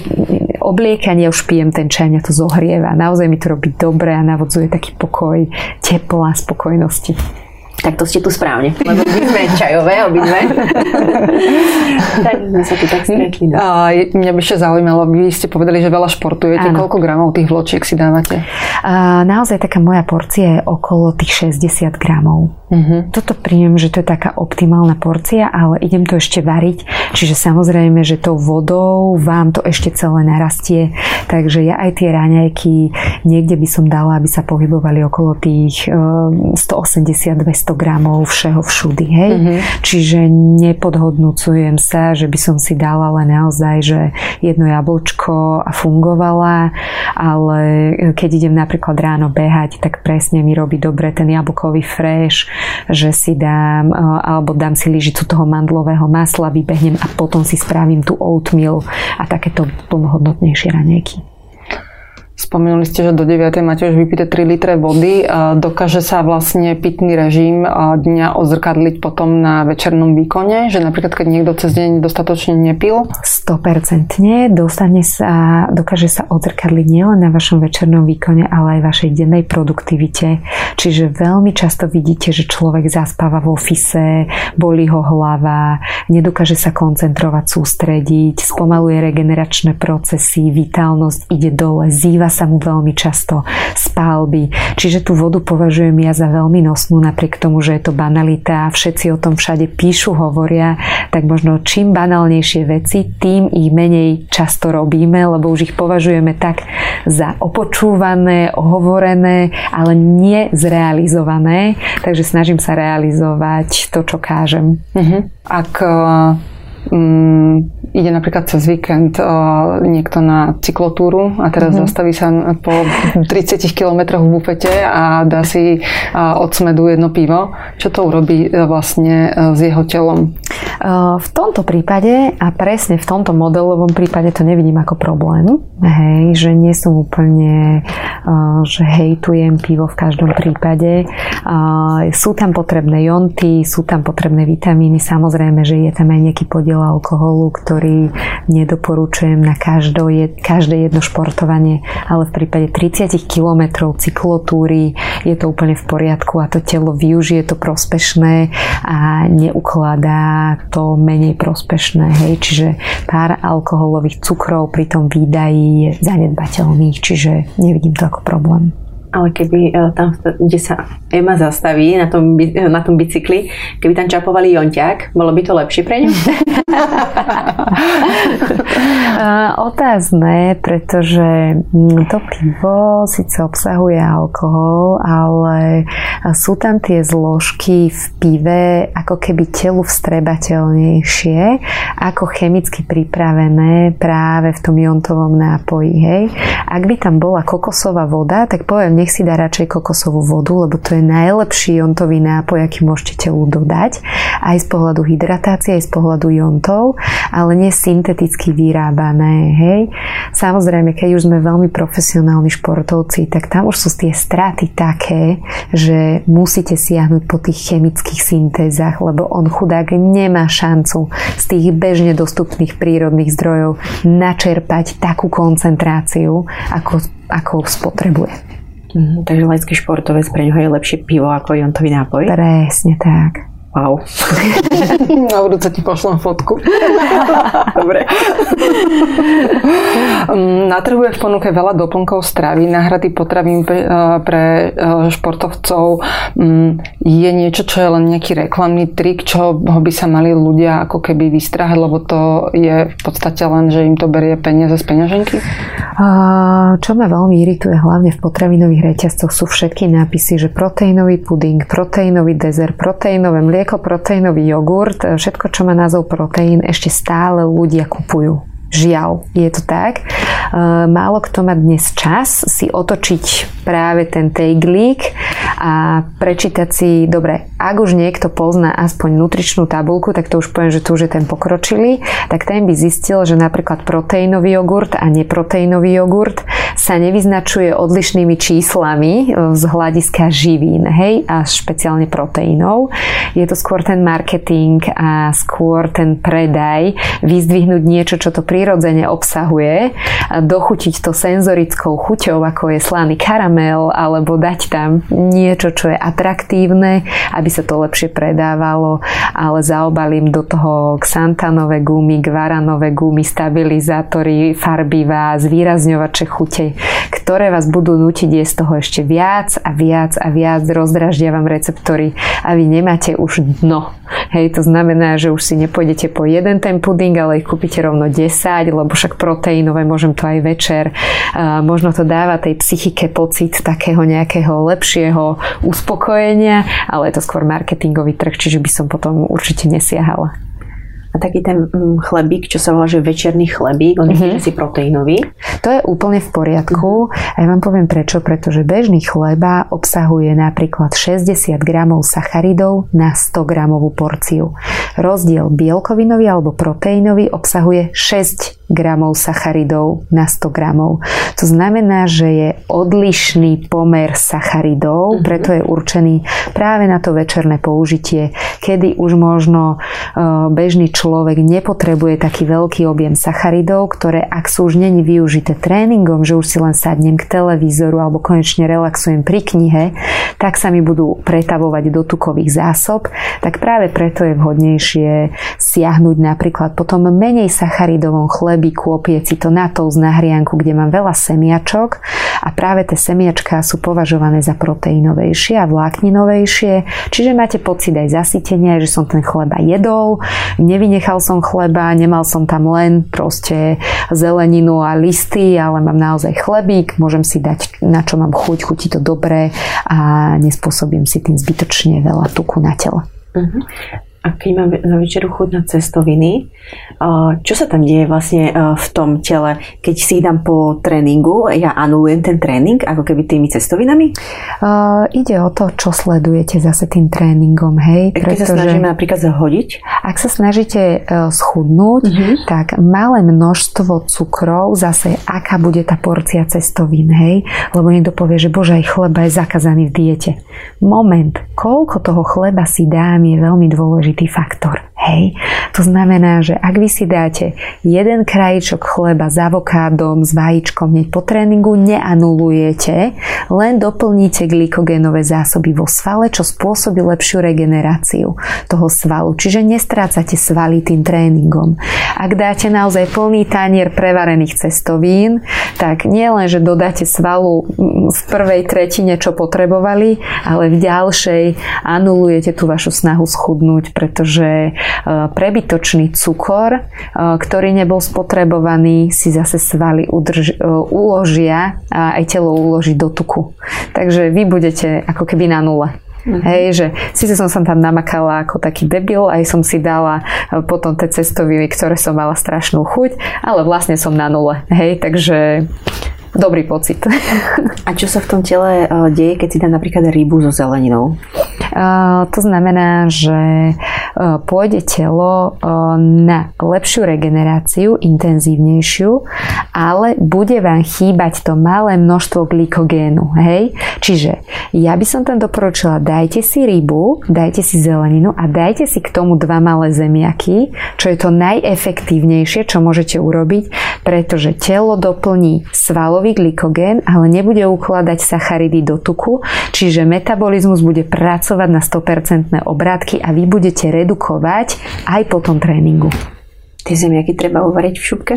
obliekaní už pijem ten čaj, mňa to zohrieva. Naozaj mi to robí dobre a navodzuje taký pokoj, tepla, spokojnosti. Tak to ste tu správne, lebo my sme čajové obidve. tak sme sa tu tak stretli. No. A mňa by ešte zaujímalo, vy ste povedali, že veľa športujete. Áno. Koľko gramov tých vločiek si dávate? A, naozaj taká moja porcia je okolo tých 60 gramov. Uh-huh. Toto príjem, že to je taká optimálna porcia, ale idem to ešte variť, čiže samozrejme, že tou vodou vám to ešte celé narastie, takže ja aj tie raňajky niekde by som dala, aby sa pohybovali okolo tých 180-200 gramov všeho všudy, hej. Mm-hmm. Čiže nepodhodnúcujem sa, že by som si dala len naozaj, že jedno jablčko a fungovala, ale keď idem napríklad ráno behať, tak presne mi robí dobre ten jablkový fresh, že si dám, e, alebo dám si lyžicu toho mandlového masla, vybehnem a potom si spravím tú oatmeal a takéto plnohodnotnejšie ranejky. Spomenuli ste, že do 9. máte už vypité 3 litre vody. Dokáže sa vlastne pitný režim dňa odzrkadliť potom na večernom výkone? Že napríklad, keď niekto cez deň dostatočne nepil? 100% dostane sa, dokáže sa odzrkadliť nielen na vašom večernom výkone, ale aj vašej dennej produktivite. Čiže veľmi často vidíte, že človek zaspáva v ofise, bolí ho hlava, nedokáže sa koncentrovať, sústrediť, spomaluje regeneračné procesy, vitálnosť ide dole, zýva ozýva sa mu veľmi často spálby. Čiže tú vodu považujem ja za veľmi nosnú, napriek tomu, že je to banalita a všetci o tom všade píšu, hovoria, tak možno čím banálnejšie veci, tým ich menej často robíme, lebo už ich považujeme tak za opočúvané, ohovorené, ale nie zrealizované. Takže snažím sa realizovať to, čo kážem. Uh-huh. Ak um, ide napríklad cez víkend uh, niekto na cyklotúru a teraz mm-hmm. zastaví sa po 30 kilometroch v bufete a dá si uh, od smedu jedno pivo. Čo to urobí uh, vlastne uh, s jeho telom? Uh, v tomto prípade a presne v tomto modelovom prípade to nevidím ako problém. Hej, že nie som úplne, uh, že hejtujem pivo v každom prípade. Uh, sú tam potrebné jonty, sú tam potrebné vitamíny, samozrejme, že je tam aj nejaký podiel alkoholu, ktorý nedoporučujem na každé jedno športovanie, ale v prípade 30 km cyklotúry je to úplne v poriadku a to telo využije to prospešné a neukladá to menej prospešné. Hej. Čiže pár alkoholových cukrov pri tom výdaji je zanedbateľných, čiže nevidím to ako problém. Ale keby e, tam, kde sa Ema zastaví na tom, na tom bicykli, keby tam čapovali jonťák, bolo by to lepšie pre ňu? Otázne, pretože mm, to pivo síce obsahuje alkohol, ale sú tam tie zložky v pive ako keby telu vstrebateľnejšie, ako chemicky pripravené práve v tom jontovom nápoji. Hej. Ak by tam bola kokosová voda, tak poviem, nech si dá radšej kokosovú vodu, lebo to je najlepší jontový nápoj, aký môžete telu dodať. Aj z pohľadu hydratácie, aj z pohľadu jontov, ale nie synteticky vyrábané. Hej. Samozrejme, keď už sme veľmi profesionálni športovci, tak tam už sú tie straty také, že musíte siahnuť po tých chemických syntézach, lebo on chudák nemá šancu z tých bežne dostupných prírodných zdrojov načerpať takú koncentráciu, ako, ako spotrebuje. Mm, takže laický športovec pre ňoho je lepšie pivo ako jontový nápoj? Presne tak. Wow. Na budúce ti pošlem fotku. Dobre. Mm, na trhu je v ponuke veľa doplnkov stravy, náhrady potravín pre, eh, pre eh, športovcov. Mm, je niečo, čo je len nejaký reklamný trik, čo ho by sa mali ľudia ako keby vystrahať, lebo to je v podstate len, že im to berie peniaze z peňaženky? Čo ma veľmi irituje hlavne v potravinových reťazcoch sú všetky nápisy, že proteínový puding, proteínový dezert, proteínové mlieko mlieko, proteínový jogurt, všetko, čo má názov proteín, ešte stále ľudia kupujú. Žiaľ, je to tak. E, málo kto má dnes čas si otočiť práve ten tejglík a prečítať si, dobre, ak už niekto pozná aspoň nutričnú tabulku, tak to už poviem, že tu už je ten pokročilý, tak ten by zistil, že napríklad proteínový jogurt a neproteínový jogurt sa nevyznačuje odlišnými číslami z hľadiska živín, hej, a špeciálne proteínov. Je to skôr ten marketing a skôr ten predaj, vyzdvihnúť niečo, čo to prírodne prirodzene obsahuje, dochutiť to senzorickou chuťou, ako je slaný karamel, alebo dať tam niečo, čo je atraktívne, aby sa to lepšie predávalo, ale zaobalím do toho xantanové gumy, gvaranové gumy, stabilizátory, farbivá, zvýrazňovače chute, ktoré vás budú nutiť jesť toho ešte viac a viac a viac, rozdraždia vám receptory a vy nemáte už dno. Hej, to znamená, že už si nepôjdete po jeden ten puding, ale ich kúpite rovno 10 dať, lebo však proteínové môžem to aj večer. Možno to dáva tej psychike pocit takého nejakého lepšieho uspokojenia, ale je to skôr marketingový trh, čiže by som potom určite nesiahala. A taký ten mm, chlebík, čo sa volá, že večerný chlebík, on mm-hmm. je asi proteínový. To je úplne v poriadku. A ja vám poviem prečo. Pretože bežný chleba obsahuje napríklad 60 gramov sacharidov na 100 gramovú porciu. Rozdiel bielkovinový alebo proteínový obsahuje 6 gramov sacharidov na 100 gramov. To znamená, že je odlišný pomer sacharidov, mm-hmm. preto je určený práve na to večerné použitie, kedy už možno uh, bežný človek nepotrebuje taký veľký objem sacharidov, ktoré ak sú už není využité tréningom, že už si len sadnem k televízoru alebo konečne relaxujem pri knihe, tak sa mi budú pretavovať do tukových zásob, tak práve preto je vhodnejšie siahnuť napríklad potom menej sacharidovom chlebe chlebíku, opieť si to na z nahrianku, kde mám veľa semiačok. A práve tie semiačka sú považované za proteínovejšie a vlákninovejšie, čiže máte pocit aj zasytenia, že som ten chleba jedol, nevynechal som chleba, nemal som tam len proste zeleninu a listy, ale mám naozaj chlebík, môžem si dať na čo mám chuť, chutí to dobre a nespôsobím si tým zbytočne veľa tuku na tele. Uh-huh a keď mám na večeru chuť na cestoviny, čo sa tam deje vlastne v tom tele, keď si dám po tréningu, ja anulujem ten tréning ako keby tými cestovinami? Uh, ide o to, čo sledujete zase tým tréningom, hej? Keď pretože, sa snažíme napríklad zahodiť? Ak sa snažíte uh, schudnúť, uh-huh. tak malé množstvo cukrov, zase aká bude tá porcia cestovín, hej? Lebo niekto povie, že bože, aj chleba je zakázaný v diete. Moment, koľko toho chleba si dám je veľmi dôležité dôležitý faktor. Hej. To znamená, že ak vy si dáte jeden krajíčok chleba s avokádom, s vajíčkom hneď po tréningu, neanulujete, len doplníte glykogénové zásoby vo svale, čo spôsobí lepšiu regeneráciu toho svalu. Čiže nestrácate svaly tým tréningom. Ak dáte naozaj plný tanier prevarených cestovín, tak nie len, že dodáte svalu v prvej tretine, čo potrebovali, ale v ďalšej anulujete tú vašu snahu schudnúť, pretože prebytočný cukor, eh, ktorý nebol spotrebovaný, si zase svaly udrž, eh, uložia a aj telo uloží do tuku. Takže vy budete ako keby na nule. Uh-huh. Hej, že síce som sa tam namakala ako taký debil, aj som si dala potom tie cestoviny, ktoré som mala strašnú chuť, ale vlastne som na nule. Hej, takže dobrý pocit. A čo sa v tom tele deje, keď si dá napríklad rybu so zeleninou? To znamená, že pôjde telo na lepšiu regeneráciu, intenzívnejšiu, ale bude vám chýbať to malé množstvo glykogénu. Hej? Čiže ja by som tam doporučila, dajte si rybu, dajte si zeleninu a dajte si k tomu dva malé zemiaky, čo je to najefektívnejšie, čo môžete urobiť, pretože telo doplní svalový glykogén, ale nebude ukladať sacharidy do tuku, čiže metabolizmus bude pracovať na 100% obrátky a vy budete redukovať aj po tom tréningu. Tie zemiaky treba uvariť v šupke?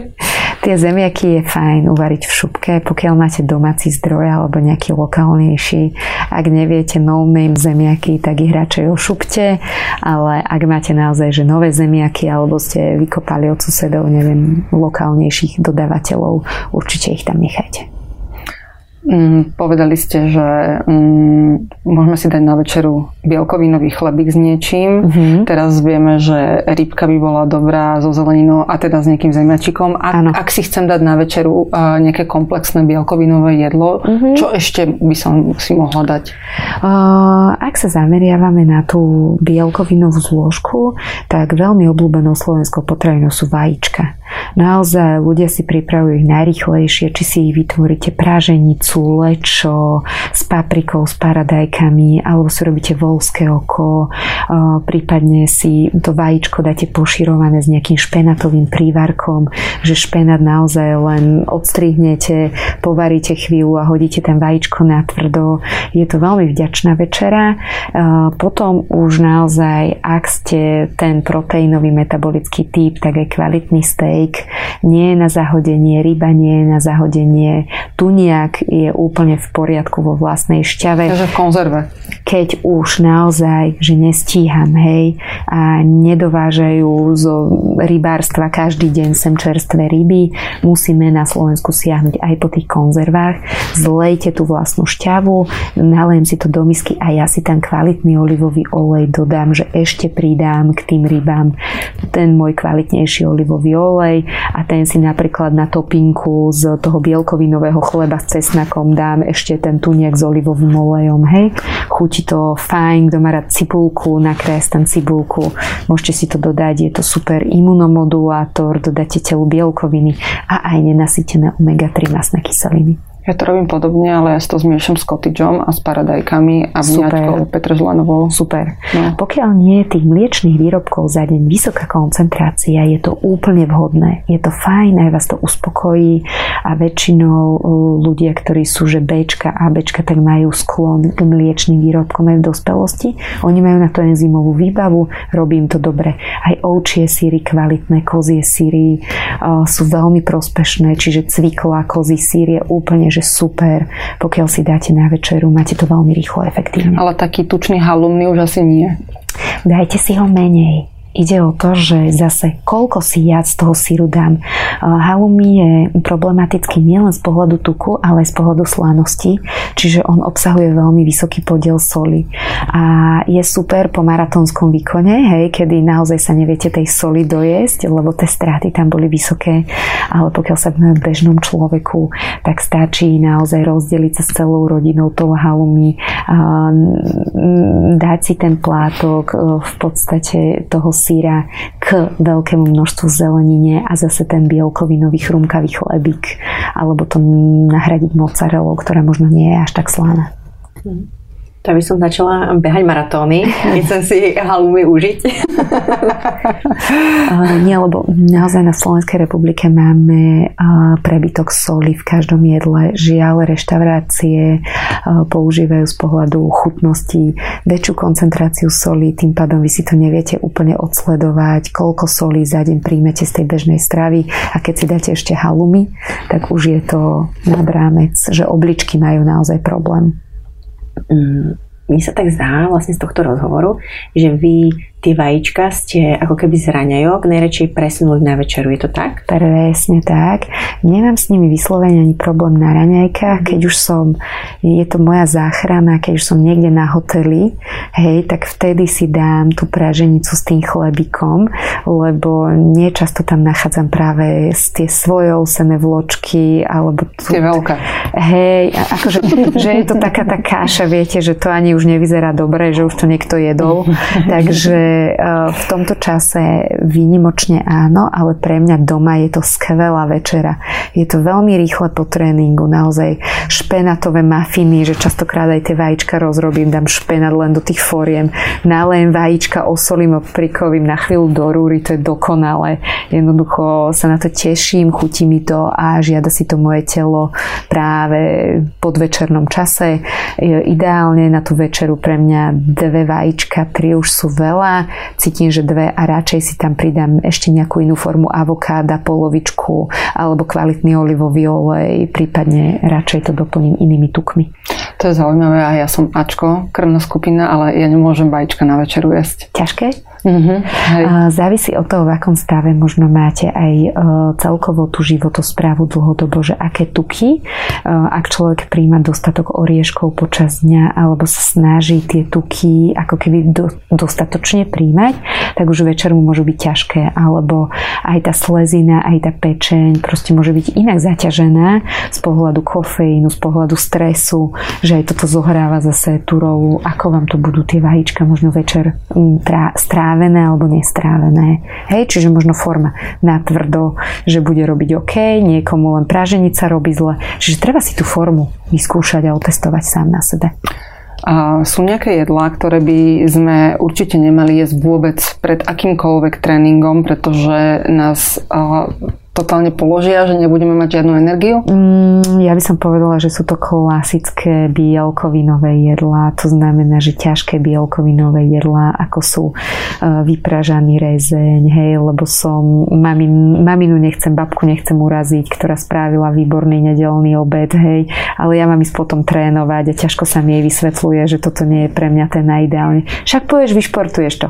Tie zemiaky je fajn uvariť v šupke, pokiaľ máte domáci zdroj alebo nejaký lokálnejší. Ak neviete no-name zemiaky, tak ich radšej ošupte, ale ak máte naozaj že nové zemiaky alebo ste vykopali od susedov, neviem, lokálnejších dodávateľov, určite ich tam nechajte. Mm, povedali ste, že mm, môžeme si dať na večeru bielkovinový chlebík s niečím. Mm-hmm. Teraz vieme, že rybka by bola dobrá so zeleninou a teda s nejakým zemiačikom. Ak, ak si chcem dať na večeru uh, nejaké komplexné bielkovinové jedlo, mm-hmm. čo ešte by som si mohla dať? Uh, ak sa zameriavame na tú bielkovinovú zložku, tak veľmi obľúbenou slovenskou potravinou sú vajíčka. Naozaj ľudia si pripravujú ich najrychlejšie, či si ich vytvoríte práženicu, lečo s paprikou, s paradajkami, alebo si robíte volské oko, prípadne si to vajíčko dáte poširované s nejakým špenatovým prívarkom, že špenát naozaj len odstrihnete, povaríte chvíľu a hodíte tam vajíčko na tvrdo. Je to veľmi vďačná večera. Potom už naozaj, ak ste ten proteínový metabolický typ, tak aj kvalitný steak nie je na zahodenie, ryba nie je na zahodenie, tuniak je úplne v poriadku vo vlastnej šťave. Takže v konzerve. Keď už naozaj, že nestíham, hej, a nedovážajú zo rybárstva každý deň sem čerstvé ryby, musíme na Slovensku siahnuť aj po tých konzervách. Zlejte tú vlastnú šťavu, nalejem si to do misky a ja si tam kvalitný olivový olej dodám, že ešte pridám k tým rybám ten môj kvalitnejší olivový olej a ten si napríklad na topinku z toho bielkovinového chleba s cesnakom dám ešte ten tuniak s olivovým olejom, hej. Chutí to fajn, kto má rád cibulku, nakrájať tam cibulku, môžete si to dodať, je to super imunomodulátor, dodáte telu bielkoviny a aj nenasytené omega-3 masné kyseliny. Ja to robím podobne, ale ja si to zmiešam s kotičom a s paradajkami a vňaťkou petržlenovou. Super. No. Pokiaľ nie je tých mliečných výrobkov za deň vysoká koncentrácia, je to úplne vhodné. Je to fajn, aj vás to uspokojí a väčšinou uh, ľudia, ktorí sú že Bčka a Bčka, tak majú sklon k mliečným výrobkom aj v dospelosti. Oni majú na to enzymovú výbavu, robím to dobre. Aj ovčie síry, kvalitné kozie síry uh, sú veľmi prospešné, čiže cvikla kozí sír je úplne že super, pokiaľ si dáte na večeru, máte to veľmi rýchlo, efektívne. Ale taký tučný halumný už asi nie. Dajte si ho menej ide o to, že zase koľko si ja z toho síru dám. Halloumi je problematický nielen z pohľadu tuku, ale aj z pohľadu slanosti, čiže on obsahuje veľmi vysoký podiel soli. A je super po maratónskom výkone, hej, kedy naozaj sa neviete tej soli dojesť, lebo tie straty tam boli vysoké, ale pokiaľ sa v bežnom človeku, tak stačí naozaj rozdeliť sa s celou rodinou toho halloumi, dať si ten plátok v podstate toho síra k veľkému množstvu zelenine a zase ten bielkovinový chrumkavý chlebík alebo to nahradiť mozzarellou, ktorá možno nie je až tak slaná. Hm. To by som začala behať maratóny, nechcem si halumy užiť. Nie, lebo naozaj na Slovenskej republike máme prebytok soli v každom jedle. Žiaľ, reštaurácie používajú z pohľadu chutnosti väčšiu koncentráciu soli, tým pádom vy si to neviete úplne odsledovať, koľko soli za deň príjmete z tej bežnej stravy a keď si dáte ešte halumy, tak už je to nad rámec, že obličky majú naozaj problém. Mm, mne sa tak zdá vlastne z tohto rozhovoru, že vy tie vajíčka ste ako keby z raňajok najradšej presunuli na večeru, je to tak? Presne tak. Nemám s nimi vyslovene ani problém na raňajkách, keď už som, je to moja záchrana, keď už som niekde na hoteli, hej, tak vtedy si dám tú praženicu s tým chlebikom, lebo nie často tam nachádzam práve z tie svoje osené vločky, alebo tu, tie veľké. Hej, akože, že je to taká tá káša, viete, že to ani už nevyzerá dobre, že už to niekto jedol, takže v tomto čase výnimočne áno, ale pre mňa doma je to skvelá večera. Je to veľmi rýchle po tréningu, naozaj špenatové mafiny, že častokrát aj tie vajíčka rozrobím, dám špenát len do tých fóriem, nalejem vajíčka, osolím oprikovým na chvíľu do rúry, to je dokonalé. Jednoducho sa na to teším, chutí mi to a žiada si to moje telo práve pod večernom čase. Ideálne na tú večeru pre mňa dve vajíčka, tri už sú veľa cítim, že dve a radšej si tam pridám ešte nejakú inú formu avokáda, polovičku alebo kvalitný olivový olej, prípadne radšej to doplním inými tukmi. To je zaujímavé a ja som Ačko, krvná skupina, ale ja nemôžem vajíčka na večeru jesť. Ťažké? Mm-hmm, Závisí od toho, v akom stave možno máte aj e, celkovo tú životosprávu dlhodobo, že aké tuky, e, ak človek príjma dostatok orieškov počas dňa alebo sa snaží tie tuky ako keby do, dostatočne príjmať, tak už večer mu môžu byť ťažké, alebo aj tá slezina, aj tá pečeň proste môže byť inak zaťažená z pohľadu kofeínu, z pohľadu stresu, že aj toto zohráva zase tú rolu, ako vám to budú tie vajíčka možno večer stráviť strávené alebo nestrávené. Hej, čiže možno forma natvrdo, že bude robiť OK, niekomu len praženica robí zle. Čiže treba si tú formu vyskúšať a otestovať sám na sebe. Sú nejaké jedlá, ktoré by sme určite nemali jesť vôbec pred akýmkoľvek tréningom, pretože nás totálne položia, že nebudeme mať žiadnu energiu? Mm, ja by som povedala, že sú to klasické bielkovinové jedlá. To znamená, že ťažké bielkovinové jedlá, ako sú uh, vypražaný rezeň, hej, lebo som mamin, maminu nechcem, babku nechcem uraziť, ktorá spravila výborný nedelný obed, hej, ale ja mám ísť potom trénovať a ťažko sa mi jej vysvetľuje, že toto nie je pre mňa ten najideálne. Však povieš, vyšportuješ to.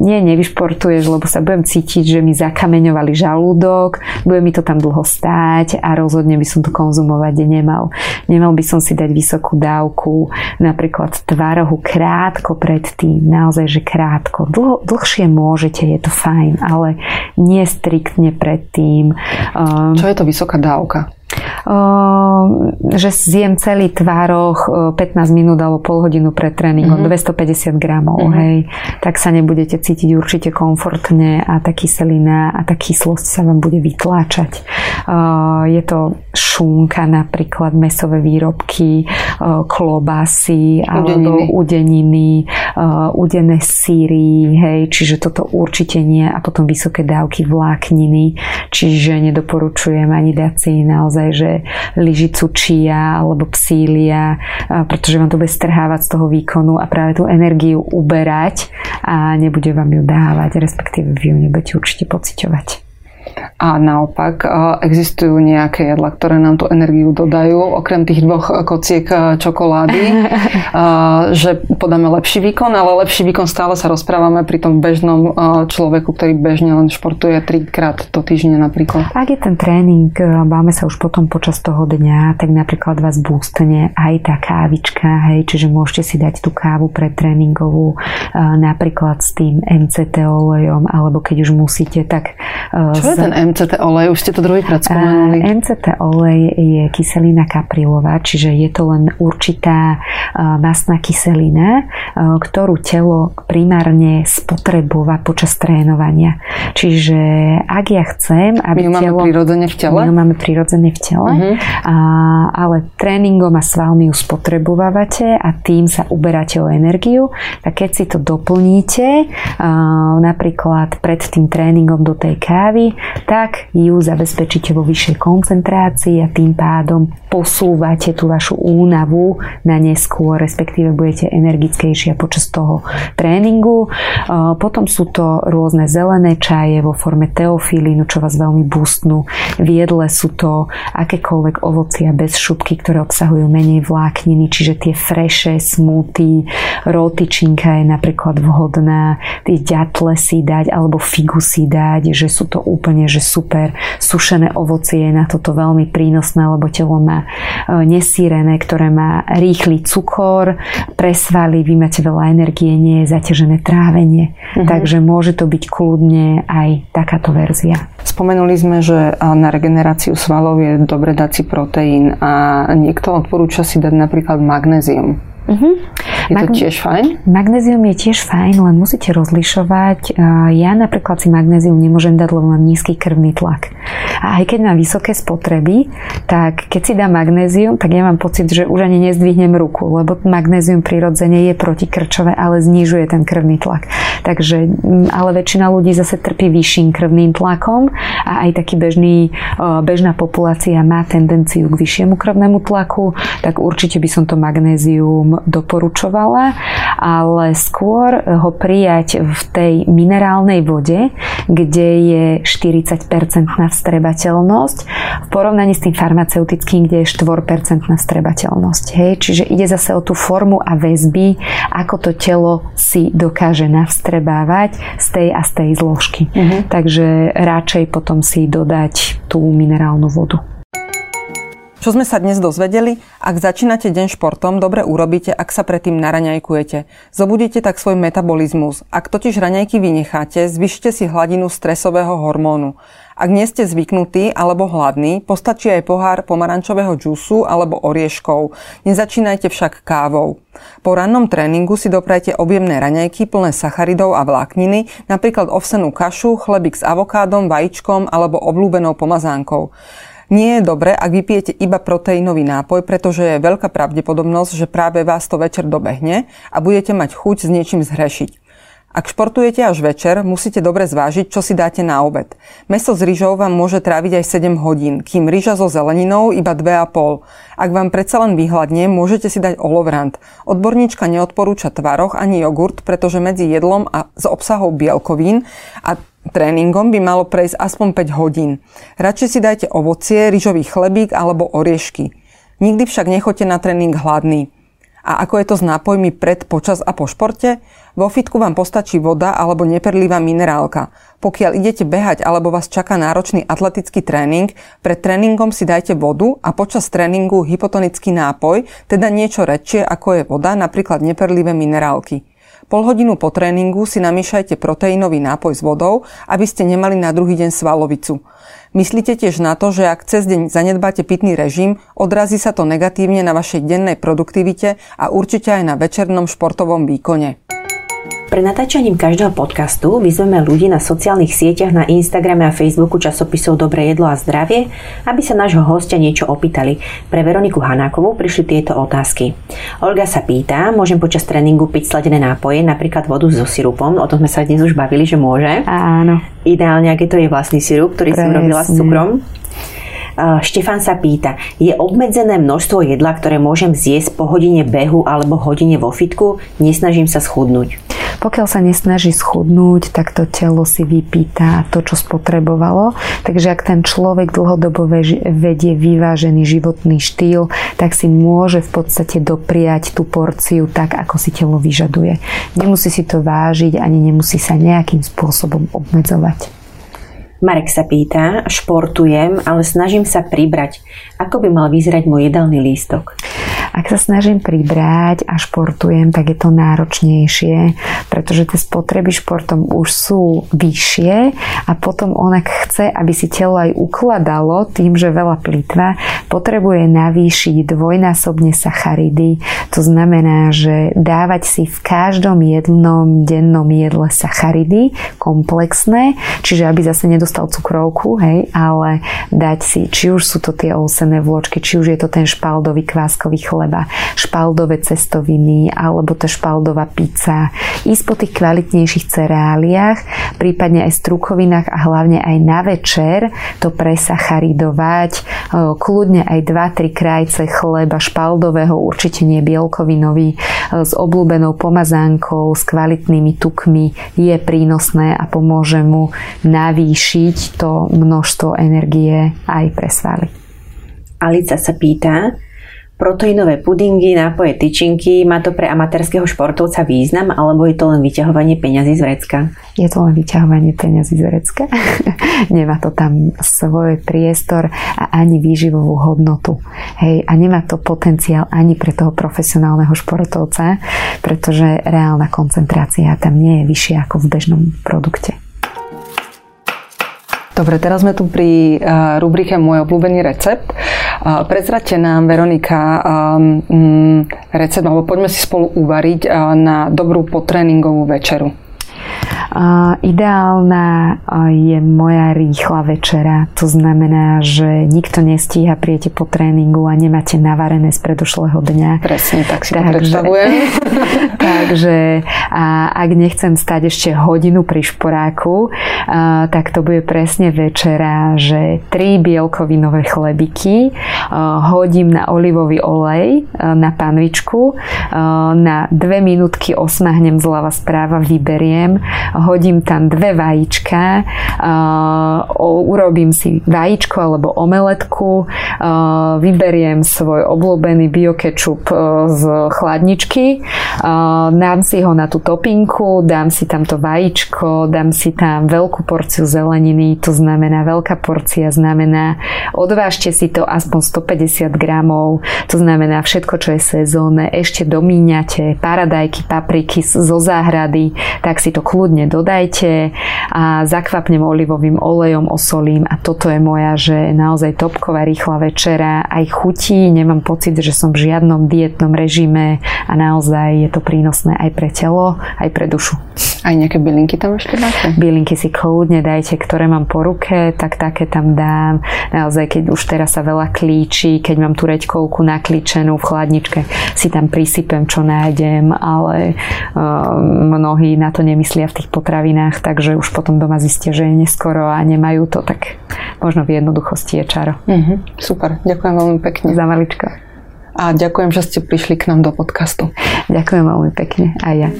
Nie, nevyšportuješ, lebo sa budem cítiť, že mi zakameňovali žalúdok, bude mi to tam dlho stáť a rozhodne by som to konzumovať nemal. Nemal by som si dať vysokú dávku napríklad tvárohu krátko predtým, naozaj, že krátko. Dlho, dlhšie môžete, je to fajn, ale nie striktne predtým. Um, Čo je to vysoká dávka? Že zjem celý tvároch 15 e, minút alebo pol hodinu pred tréningom, mm-hmm. 250 gramov, mm-hmm. hej, tak sa nebudete cítiť určite komfortne a tá kyselina a tá kyslosť sa vám bude vytláčať. Je to šunka napríklad, mesové výrobky, klobásy alebo udeniny, udené síry, hej, čiže toto určite nie a potom vysoké dávky vlákniny, čiže nedoporučujem ani dať si naozaj naozaj, že lyžicu čia alebo psília, pretože vám to bude strhávať z toho výkonu a práve tú energiu uberať a nebude vám ju dávať, respektíve vy ju nebudete určite pociťovať. A naopak existujú nejaké jedla, ktoré nám tú energiu dodajú, okrem tých dvoch kociek čokolády, že podáme lepší výkon, ale lepší výkon stále sa rozprávame pri tom bežnom človeku, ktorý bežne len športuje trikrát do týždňa napríklad. Ak je ten tréning, máme sa už potom počas toho dňa, tak napríklad vás boostne aj tá kávička, hej, čiže môžete si dať tú kávu pre tréningovú, napríklad s tým MCT olejom, alebo keď už musíte, tak... Čo je ten MCT olej, už ste to druhýkrát spomenuli. MCT olej je kyselina kaprilová, čiže je to len určitá masná kyselina, ktorú telo primárne spotrebúva počas trénovania. Čiže ak ja chcem, aby my ju telo... máme prirodzene v tele? My ju máme prirodzene v tele, uh-huh. a, ale tréningom a svalmi ju spotrebovávate a tým sa uberáte o energiu, tak keď si to doplníte, napríklad pred tým tréningom do tej kávy, tak ju zabezpečíte vo vyššej koncentrácii a tým pádom posúvate tú vašu únavu na neskôr, respektíve budete energickejšia počas toho tréningu. Potom sú to rôzne zelené čaje vo forme teofilínu, čo vás veľmi boostnú. V jedle sú to akékoľvek ovocia bez šupky, ktoré obsahujú menej vlákniny, čiže tie freše, smoothie, rotičinka je napríklad vhodná, tie ďatle si dať alebo figu si dať, že sú to úplne že super sušené ovocie, je na toto veľmi prínosné, lebo telo má e, nesírené, ktoré má rýchly cukor, presvaly, vy máte veľa energie, nie je zaťažené trávenie. Mm-hmm. Takže môže to byť kľudne aj takáto verzia. Spomenuli sme, že na regeneráciu svalov je dobre dať si proteín a niekto odporúča si dať napríklad magnézium. Uh-huh. Je Magne- to tiež fajn? Magnézium je tiež fajn, len musíte rozlišovať. Ja napríklad si magnézium nemôžem dať, lebo mám nízky krvný tlak. A aj keď mám vysoké spotreby, tak keď si dám magnézium, tak ja mám pocit, že už ani nezdvihnem ruku, lebo magnézium prirodzene je protikrčové, ale znižuje ten krvný tlak. Takže, ale väčšina ľudí zase trpí vyšším krvným tlakom a aj taký bežný, bežná populácia má tendenciu k vyššiemu krvnému tlaku, tak určite by som to magnézium doporučovala, ale skôr ho prijať v tej minerálnej vode, kde je 40% vstrebateľnosť v porovnaní s tým farmaceutickým, kde je 4% vstrebateľnosť. Hej? Čiže ide zase o tú formu a väzby, ako to telo si dokáže navstrebávať z tej a z tej zložky. Uh-huh. Takže radšej potom si dodať tú minerálnu vodu. Čo sme sa dnes dozvedeli? Ak začínate deň športom, dobre urobíte, ak sa predtým naraňajkujete. Zobudíte tak svoj metabolizmus. Ak totiž raňajky vynecháte, zvyšte si hladinu stresového hormónu. Ak nie ste zvyknutí alebo hladní, postačí aj pohár pomarančového džusu alebo orieškov. Nezačínajte však kávou. Po rannom tréningu si doprajte objemné raňajky plné sacharidov a vlákniny, napríklad ovsenú kašu, chlebík s avokádom, vajíčkom alebo obľúbenou pomazánkou. Nie je dobré, ak vypijete iba proteínový nápoj, pretože je veľká pravdepodobnosť, že práve vás to večer dobehne a budete mať chuť s niečím zhrešiť. Ak športujete až večer, musíte dobre zvážiť, čo si dáte na obed. Meso s rýžou vám môže tráviť aj 7 hodín, kým rýža so zeleninou iba 2,5. Ak vám predsa len vyhľadne, môžete si dať olovrant. Odborníčka neodporúča tvaroch ani jogurt, pretože medzi jedlom a s obsahou bielkovín a tréningom by malo prejsť aspoň 5 hodín. Radšej si dajte ovocie, rýžový chlebík alebo oriešky. Nikdy však nechoďte na tréning hladný. A ako je to s nápojmi pred, počas a po športe? Vo fitku vám postačí voda alebo neperlivá minerálka. Pokiaľ idete behať alebo vás čaká náročný atletický tréning, pred tréningom si dajte vodu a počas tréningu hypotonický nápoj, teda niečo redšie ako je voda, napríklad neperlivé minerálky. Pol hodinu po tréningu si namiešajte proteínový nápoj s vodou, aby ste nemali na druhý deň svalovicu. Myslíte tiež na to, že ak cez deň zanedbáte pitný režim, odrazí sa to negatívne na vašej dennej produktivite a určite aj na večernom športovom výkone. Pre natáčaním každého podcastu vyzveme ľudí na sociálnych sieťach na Instagrame a Facebooku časopisov Dobré jedlo a zdravie, aby sa nášho hostia niečo opýtali. Pre Veroniku Hanákovú prišli tieto otázky. Olga sa pýta, môžem počas tréningu piť sladené nápoje, napríklad vodu so sirupom, o tom sme sa dnes už bavili, že môže. Áno. Ideálne, ak je to je vlastný sirup, ktorý Presne. som robila s cukrom. Štefan sa pýta, je obmedzené množstvo jedla, ktoré môžem zjesť po hodine behu alebo hodine vo fitku? Nesnažím sa schudnúť. Pokiaľ sa nesnaží schudnúť, tak to telo si vypýta to, čo spotrebovalo. Takže ak ten človek dlhodobo vedie vyvážený životný štýl, tak si môže v podstate dopriať tú porciu tak, ako si telo vyžaduje. Nemusí si to vážiť ani nemusí sa nejakým spôsobom obmedzovať. Marek sa pýta, športujem, ale snažím sa pribrať. Ako by mal vyzerať môj jedálny lístok? Ak sa snažím pribrať a športujem, tak je to náročnejšie, pretože tie spotreby športom už sú vyššie a potom onak chce, aby si telo aj ukladalo tým, že veľa plitva, potrebuje navýšiť dvojnásobne sacharidy. To znamená, že dávať si v každom jednom dennom jedle sacharidy komplexné, čiže aby zase nedostal cukrovku, hej, ale dať si, či už sú to tie ovsené vločky, či už je to ten špaldový kváskový chleba, špaldové cestoviny alebo tá špaldová pizza, ísť po tých kvalitnejších cereáliách, prípadne aj strukovinách a hlavne aj na večer to presacharidovať, kľudne aj 2-3 krajce chleba špaldového, určite nie bielkovinový, s obľúbenou pomazánkou, s kvalitnými tukmi je prínosné a pomôže mu navýšiť to množstvo energie aj pre svaly. Alica sa pýta, proteínové pudingy, nápoje, tyčinky, má to pre amatérskeho športovca význam, alebo je to len vyťahovanie peňazí z vrecka? Je to len vyťahovanie peňazí z vrecka. nemá to tam svoj priestor a ani výživovú hodnotu. Hej, a nemá to potenciál ani pre toho profesionálneho športovca, pretože reálna koncentrácia tam nie je vyššia ako v bežnom produkte. Dobre, teraz sme tu pri uh, rubrike Môj obľúbený recept. Uh, prezrate nám, Veronika, um, recept, alebo poďme si spolu uvariť uh, na dobrú potréningovú večeru. Uh, ideálna uh, je moja rýchla večera. To znamená, že nikto nestíha, prijete po tréningu a nemáte navarené z predošlého dňa. Presne, tak si takže, to predstavujem. takže a ak nechcem stať ešte hodinu pri šporáku, uh, tak to bude presne večera, že tri bielkovinové chlebiky hodím na olivový olej na panvičku, na dve minútky osmahnem zľava správa, vyberiem, hodím tam dve vajíčka, urobím si vajíčko alebo omeletku, vyberiem svoj obľúbený biokečup z chladničky, dám si ho na tú topinku, dám si tam to vajíčko, dám si tam veľkú porciu zeleniny, to znamená veľká porcia znamená odvážte si to aspoň 150 gramov, to znamená všetko, čo je sezónne, ešte domíňate paradajky, papriky zo záhrady, tak si to kľudne dodajte a zakvapnem olivovým olejom, osolím a toto je moja, že naozaj topková rýchla večera, aj chutí, nemám pocit, že som v žiadnom dietnom režime a naozaj je to prínosné aj pre telo, aj pre dušu. Aj nejaké bylinky tam ešte dáte? Bylinky si kľudne dajte, ktoré mám po ruke, tak také tam dám. Naozaj, keď už teraz sa veľa klíči, keď mám tú reďkovku naklíčenú v chladničke, si tam prisypem, čo nájdem, ale uh, mnohí na to nemyslia v tých potravinách, takže už potom doma zistia, že je neskoro a nemajú to, tak možno v jednoduchosti je čaro. Uh-huh. Super, ďakujem veľmi pekne. Za maličko. A ďakujem, že ste prišli k nám do podcastu. Ďakujem veľmi pekne, aj ja.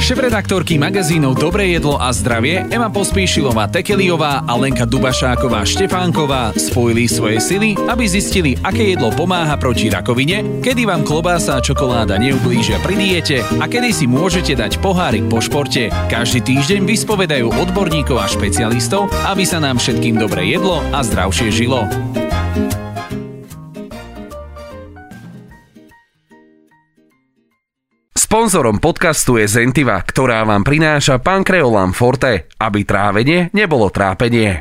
Šefredaktorky magazínov Dobré jedlo a zdravie Ema Pospíšilová Tekeliová a Lenka Dubašáková Štefánková spojili svoje sily, aby zistili, aké jedlo pomáha proti rakovine, kedy vám klobása a čokoláda neublížia pri diete a kedy si môžete dať pohárik po športe. Každý týždeň vyspovedajú odborníkov a špecialistov, aby sa nám všetkým dobre jedlo a zdravšie žilo. Sponzorom podcastu je Zentiva, ktorá vám prináša Pankreolam Forte, aby trávenie nebolo trápenie.